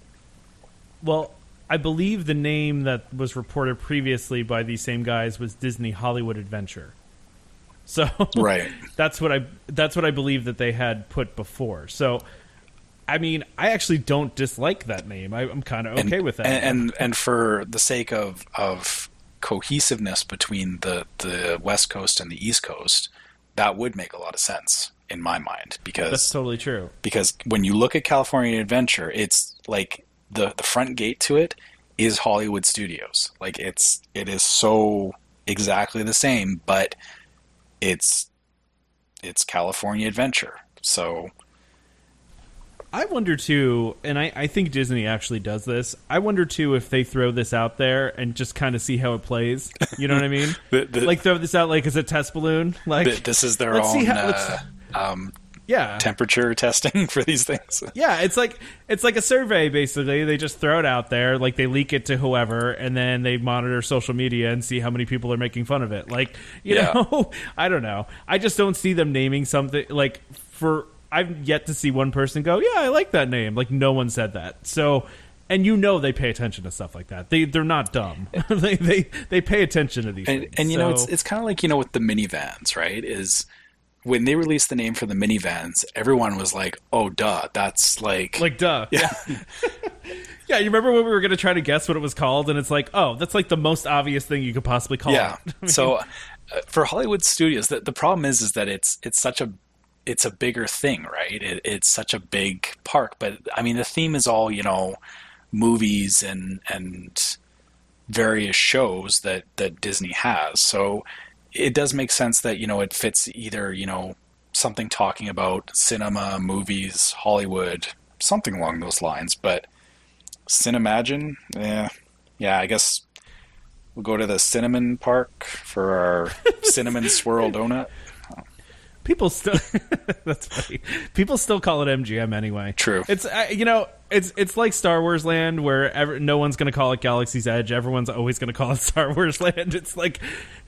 Well, I believe the name that was reported previously by these same guys was Disney Hollywood Adventure. So (laughs) Right. that's what I that's what I believe that they had put before. So I mean, I actually don't dislike that name. I, I'm kind of okay and, with that. And, and and for the sake of of cohesiveness between the the West Coast and the East Coast, that would make a lot of sense in my mind because that's totally true. because when you look at California Adventure, it's like the the front gate to it is Hollywood Studios. Like it's it is so exactly the same, but it's it's California Adventure. So I wonder too, and I, I think Disney actually does this. I wonder too if they throw this out there and just kind of see how it plays. You know what I mean? (laughs) The- the- like throw this out like as a test balloon. Like th- this is their let's see own how- let's- uh, um, yeah, temperature testing (laughs) for these things. Yeah, it's like it's like a survey basically. They just throw it out there, like they leak it to whoever, and then they monitor social media and see how many people are making fun of it. Like, you Yeah. know, (laughs) I don't know. I just don't see them naming something like for. I've yet to see one person go, "Yeah, I like that name." Like no one said that. So, and you know they pay attention to stuff like that. They they're not dumb. (laughs) they they they pay attention to these and, things. and you know it's it's kind of like you know with the minivans right is when they released the name for the minivans everyone was like oh duh that's like like duh. (laughs) yeah (laughs) Yeah, you remember when we were going to try to guess what it was called, and it's like, oh, that's like the most obvious thing you could possibly call yeah it. (laughs) I mean, so uh, for hollywood studios the, the problem is is that it's it's such a it's a bigger thing right it, it's such a big park but i mean the theme is all you know movies and and various shows that that disney has so it does make sense that you know it fits either you know something talking about cinema movies hollywood something along those lines but cinemagine yeah yeah i guess we'll go to the cinnamon park for our (laughs) cinnamon swirl donut people still (laughs) that's funny. People still call it MGM anyway. True. It's uh, you know it's it's like Star Wars Land where ever, no one's going to call it Galaxy's Edge. Everyone's always going to call it (laughs) Star Wars Land. It's like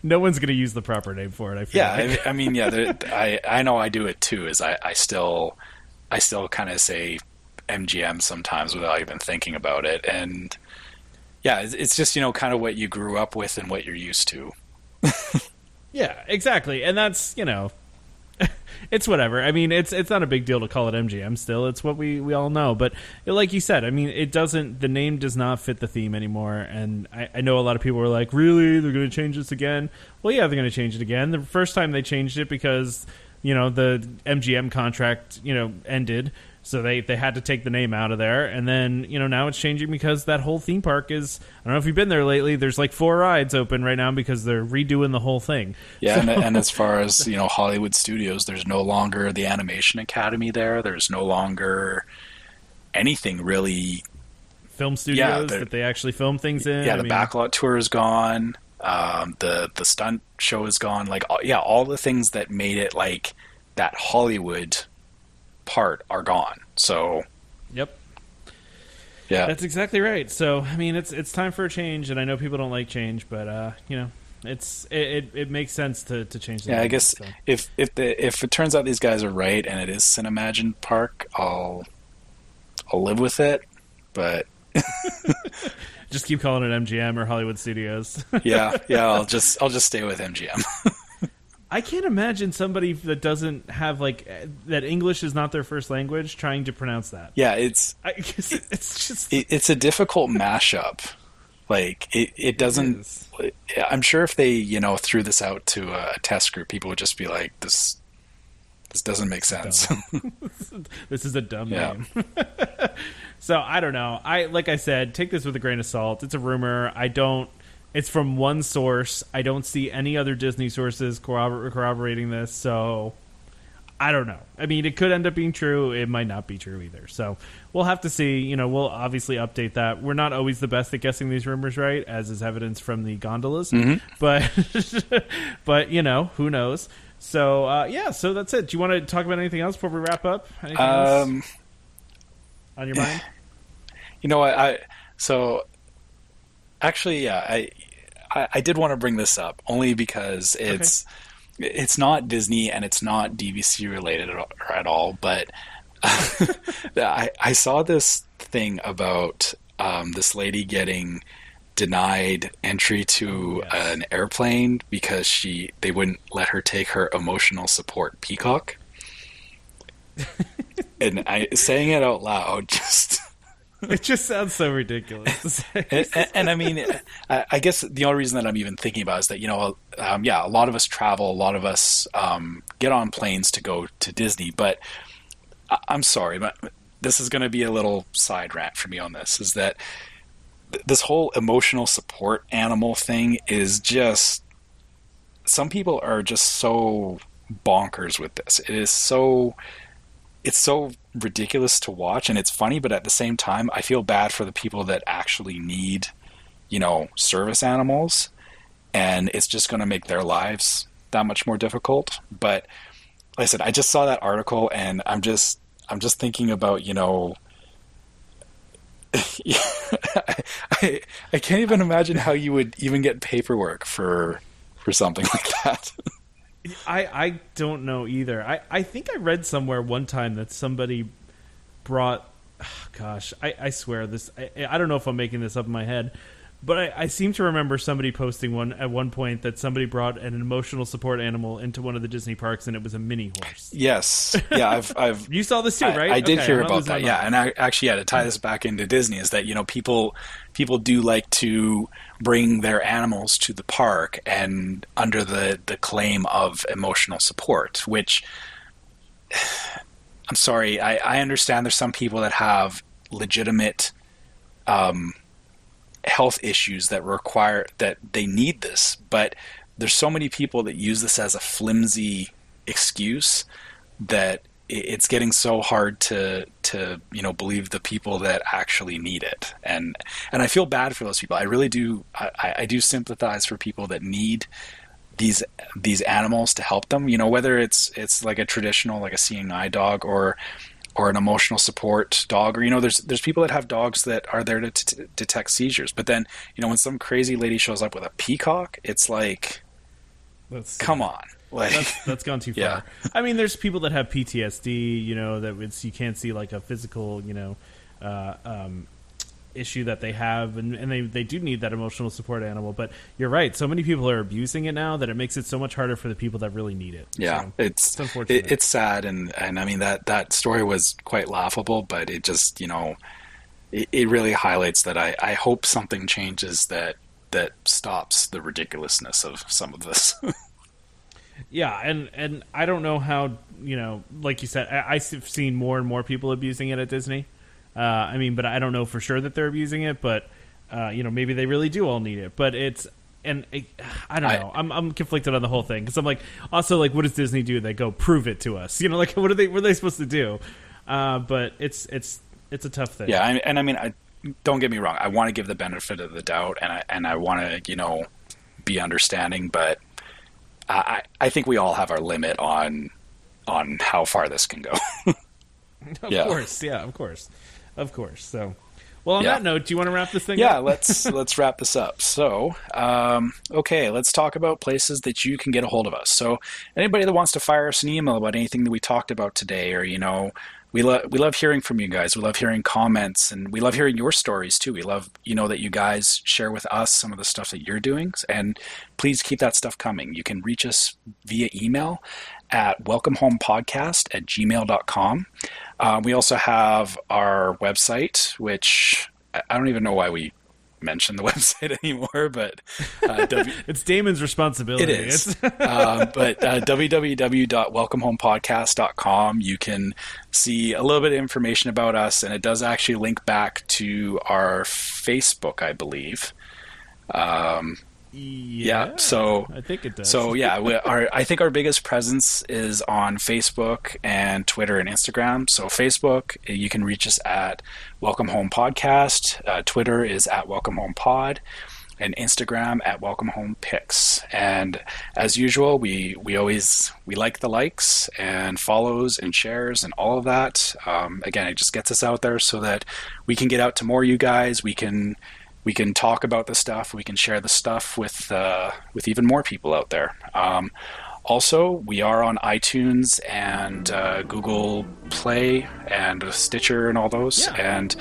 no one's going to use the proper name for it. I feel yeah like. I, I mean yeah there, (laughs) i i know i do it too is i i still i still kind of say mgm sometimes without even thinking about it and yeah it's, it's just you know kind of what you grew up with and what you're used to yeah, exactly. And that's you know (laughs) it's whatever. I mean, it's it's not a big deal to call it MGM. Still, it's what we we all know. But like you said, I mean, it doesn't. The name does not fit the theme anymore. And I, I know a lot of people were like, "Really? They're going to change this again?" Well, yeah, they're going to change it again. The first time they changed it because you know the MGM contract you know ended. So they, they had to take the name out of there, and then you know now it's changing because that whole theme park is. I don't know if you've been there lately. There's like four rides open right now because they're redoing the whole thing. Yeah, and, and as far as you know, Hollywood Studios, there's no longer the Animation Academy there. There's no longer anything really. Film studios that they actually film things in. Yeah, I the mean, backlot tour is gone. Um, the the stunt show is gone. Like all- yeah, all the things that made it like that Hollywood part are gone. So Yep. yeah, That's exactly right. So I mean, it's it's time for a change, and I know people don't like change, but uh, you know, it's it, it, it makes sense to, to change. The yeah. I guess so. if if the if it turns out these guys are right and it is Cinemagine Park, I'll I'll live with it. But (laughs) just keep calling it MGM or Hollywood Studios. yeah, yeah, I'll (laughs) just I'll just stay with MGM. (laughs) I can't imagine somebody that doesn't have like eh, that English is not their first language trying to pronounce that. yeah, it's (laughs) I guess it- it's just it, it's a difficult mashup. Like it, it doesn't. is. I'm sure if they you know threw this out to a test group, people would just be like, "This, this doesn't make sense." (laughs) (laughs) this is a dumb Yeah. name. so I don't know. I like I said, take this with a grain of salt. It's a rumor. I don't. It's from one source. I don't see any other Disney sources corrobor- corroborating this. So I don't know. I mean, it could end up being true. It might not be true either. So we'll have to see. You know, we'll obviously update that. We're not always the best at guessing these rumors right, as is evidence from the gondolas. But (laughs) but you know, who knows? So uh, yeah, so that's it. Do you want to talk about anything else before we wrap up? Anything else um, on your mind? (sighs) you know what? I so actually, yeah, I, I I did want to bring this up only because it's it's not Disney and it's not DVC related at all, at all but (laughs) I I saw this thing about um, this lady getting denied entry to Yes. an airplane because she they wouldn't let her take her emotional support peacock. (laughs) and I saying it out loud (laughs) just (laughs) It just sounds so ridiculous. and, and, and I mean, I, I guess the only reason that I'm even thinking about is that you know, um, yeah, a lot of us travel, a lot of us um, get on planes to go to Disney. But I, I'm sorry, but this is going to be a little side rant for me on this. Is that th- this whole emotional support animal thing is just some people are just so bonkers with this. It is so it's so ridiculous to watch and it's funny but at the same time i feel bad for the people that actually need you know service animals and it's just going to make their lives that much more difficult. But like i said i just saw that article and i'm just i'm just thinking about you know (laughs) I, I can't even imagine how you would even get paperwork for for something (laughs) like that I I don't know either. I I think I read somewhere one time that somebody brought. (sighs) Gosh, I, I swear this. I, I don't know if I'm making this up in my head, but I, I seem to remember somebody posting one at one point that somebody brought an emotional support animal into one of the Disney parks and it was a mini horse. yes yeah i've (laughs) i've You saw this too, I, right? I did Okay, hear about that. Yeah, mind. and I, actually, yeah, to tie this back into Disney is that you know people people do like to bring their animals to the park and under the the claim of emotional support, which (sighs) I'm sorry, I, I understand there's some people that have legitimate um, health issues that require that they need this, but there's so many people that use this as a flimsy excuse that it's getting so hard to to you know believe the people that actually need it. And and I feel bad for those people. I really do I, I do sympathize for people that need these these animals to help them. You know whether it's it's like a traditional like a seeing eye dog or or an emotional support dog or you know there's there's people that have dogs that are there to t- detect seizures but then you know when some crazy lady shows up with a peacock it's like That's- come on like that's that's gone too (laughs) far. Yeah. I mean, there's people that have PTSD. You know that it's you can't see like a physical. You know, uh, um, issue that they have, and, and they they do need that emotional support animal. But you're right, so many people are abusing it now that it makes it so much harder for the people that really need it. Yeah, So, it's it's unfortunate. it, it's sad, and and I mean that that story was quite laughable, but it just you know, it, it really highlights that I I hope something changes that that stops the ridiculousness of some of this. (laughs) Yeah, and and I don't know how you know, like you said, I, I've seen more and more people abusing it at Disney. Uh, I mean, but I don't know for sure that they're abusing it. But uh, you know, maybe they really do all need it. But it's and it, I don't I- know. I'm I'm conflicted on the whole thing because I'm like, also like, what does Disney do? They go prove it to us. (laughs) You know, like what are they what are they supposed to do? Uh, but it's it's it's a tough thing. yeah, I, and I mean, I don't get me wrong. I want to give the benefit of the doubt, and I and I want to you know be understanding, but I I think we all have our limit on on how far this can go. (laughs) (laughs) of yeah. course, yeah, of course, of course. So, well, on Yeah. that note, do you want to wrap this thing? yeah up? let's (laughs) let's wrap this up so um, okay let's talk about places that you can get a hold of us so anybody that wants to fire us an email about anything that we talked about today or you know we love we love hearing from you guys we love hearing comments and we love hearing your stories too we love you know that you guys share with us some of the stuff that you're doing and please keep that stuff coming you can reach us via email at welcomehomepodcast at gmail.com uh, we also have our website which I don't even know why we mention the (laughs) website anymore, but uh, (laughs) w- It's Damon's responsibility. it is. (laughs) Uh, but uh, www.welcomehomepodcast.com, you can see a little bit of information about us, and it does actually link back to our Facebook, I believe. Um, yeah, so I think it does. so yeah, we, our I think our biggest presence is on Facebook and Twitter and Instagram. So Facebook, you can reach us at Welcome Home Podcast. Uh, Twitter is at Welcome Home Pod, and Instagram at Welcome Home Pics. And as usual, we we always we like the likes and follows and shares and all of that. Um, again, it just gets us out there so that we can get out to more you guys. We can we can talk about the stuff. We can share the stuff with uh, with even more people out there. Um, also, we are on iTunes and uh, Google Play and Stitcher and all those. Yeah. And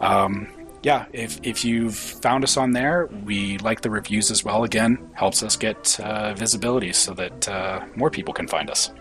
um, yeah, if if you've found us on there, we like the reviews as well. Again, helps us get uh, visibility so that uh, more people can find us.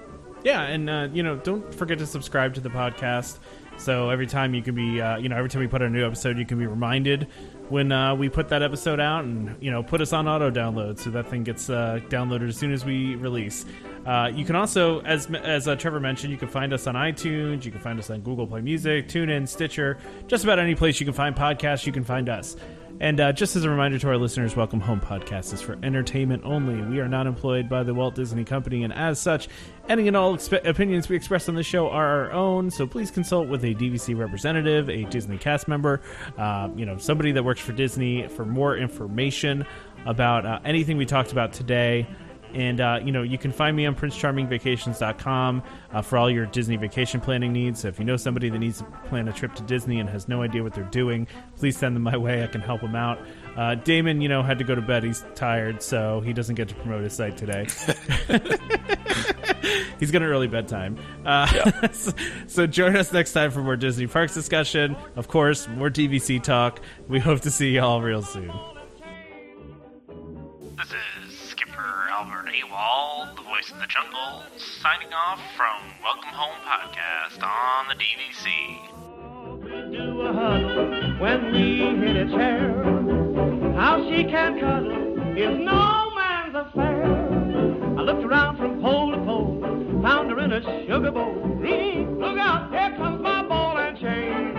Yeah, and uh, you know, don't forget to subscribe to the podcast. So every time you can be, uh, you know, every time we put out a new episode, you can be reminded when uh, we put that episode out, and you know, put us on auto download so that thing gets uh, downloaded as soon as we release. Uh, you can also, as as uh, Trevor mentioned, you can find us on iTunes, you can find us on Google Play Music, TuneIn, Stitcher, just about any place you can find podcasts, you can find us. And uh, just as a reminder to our listeners, Welcome Home Podcast is for entertainment only. We are not employed by the Walt Disney Company, and as such, any and all expe- opinions we express on the show are our own. So please consult with a DVC representative, a Disney cast member, uh, you know, somebody that works for Disney for more information about uh, anything we talked about today. And, uh, you know, you can find me on princecharmingvacations.com uh, for all your Disney vacation planning needs. So if you know somebody that needs to plan a trip to Disney and has no idea what they're doing, please send them my way. I can help them out. Uh, Damon, you know, had to go to bed. He's tired, so he doesn't get to promote his site today. (laughs) He's got an early bedtime. Uh, (laughs) so, so join us next time for more Disney Parks discussion. Of course, more DVC talk. We hope to see y'all real soon. AWOL, The Voice of the Jungle, signing off from Welcome Home Podcast on the DVC. When we hit a chair, how she can cuddle is no man's affair. I looked around from pole to pole, found her in a sugar bowl. Look out, here comes my ball and chain.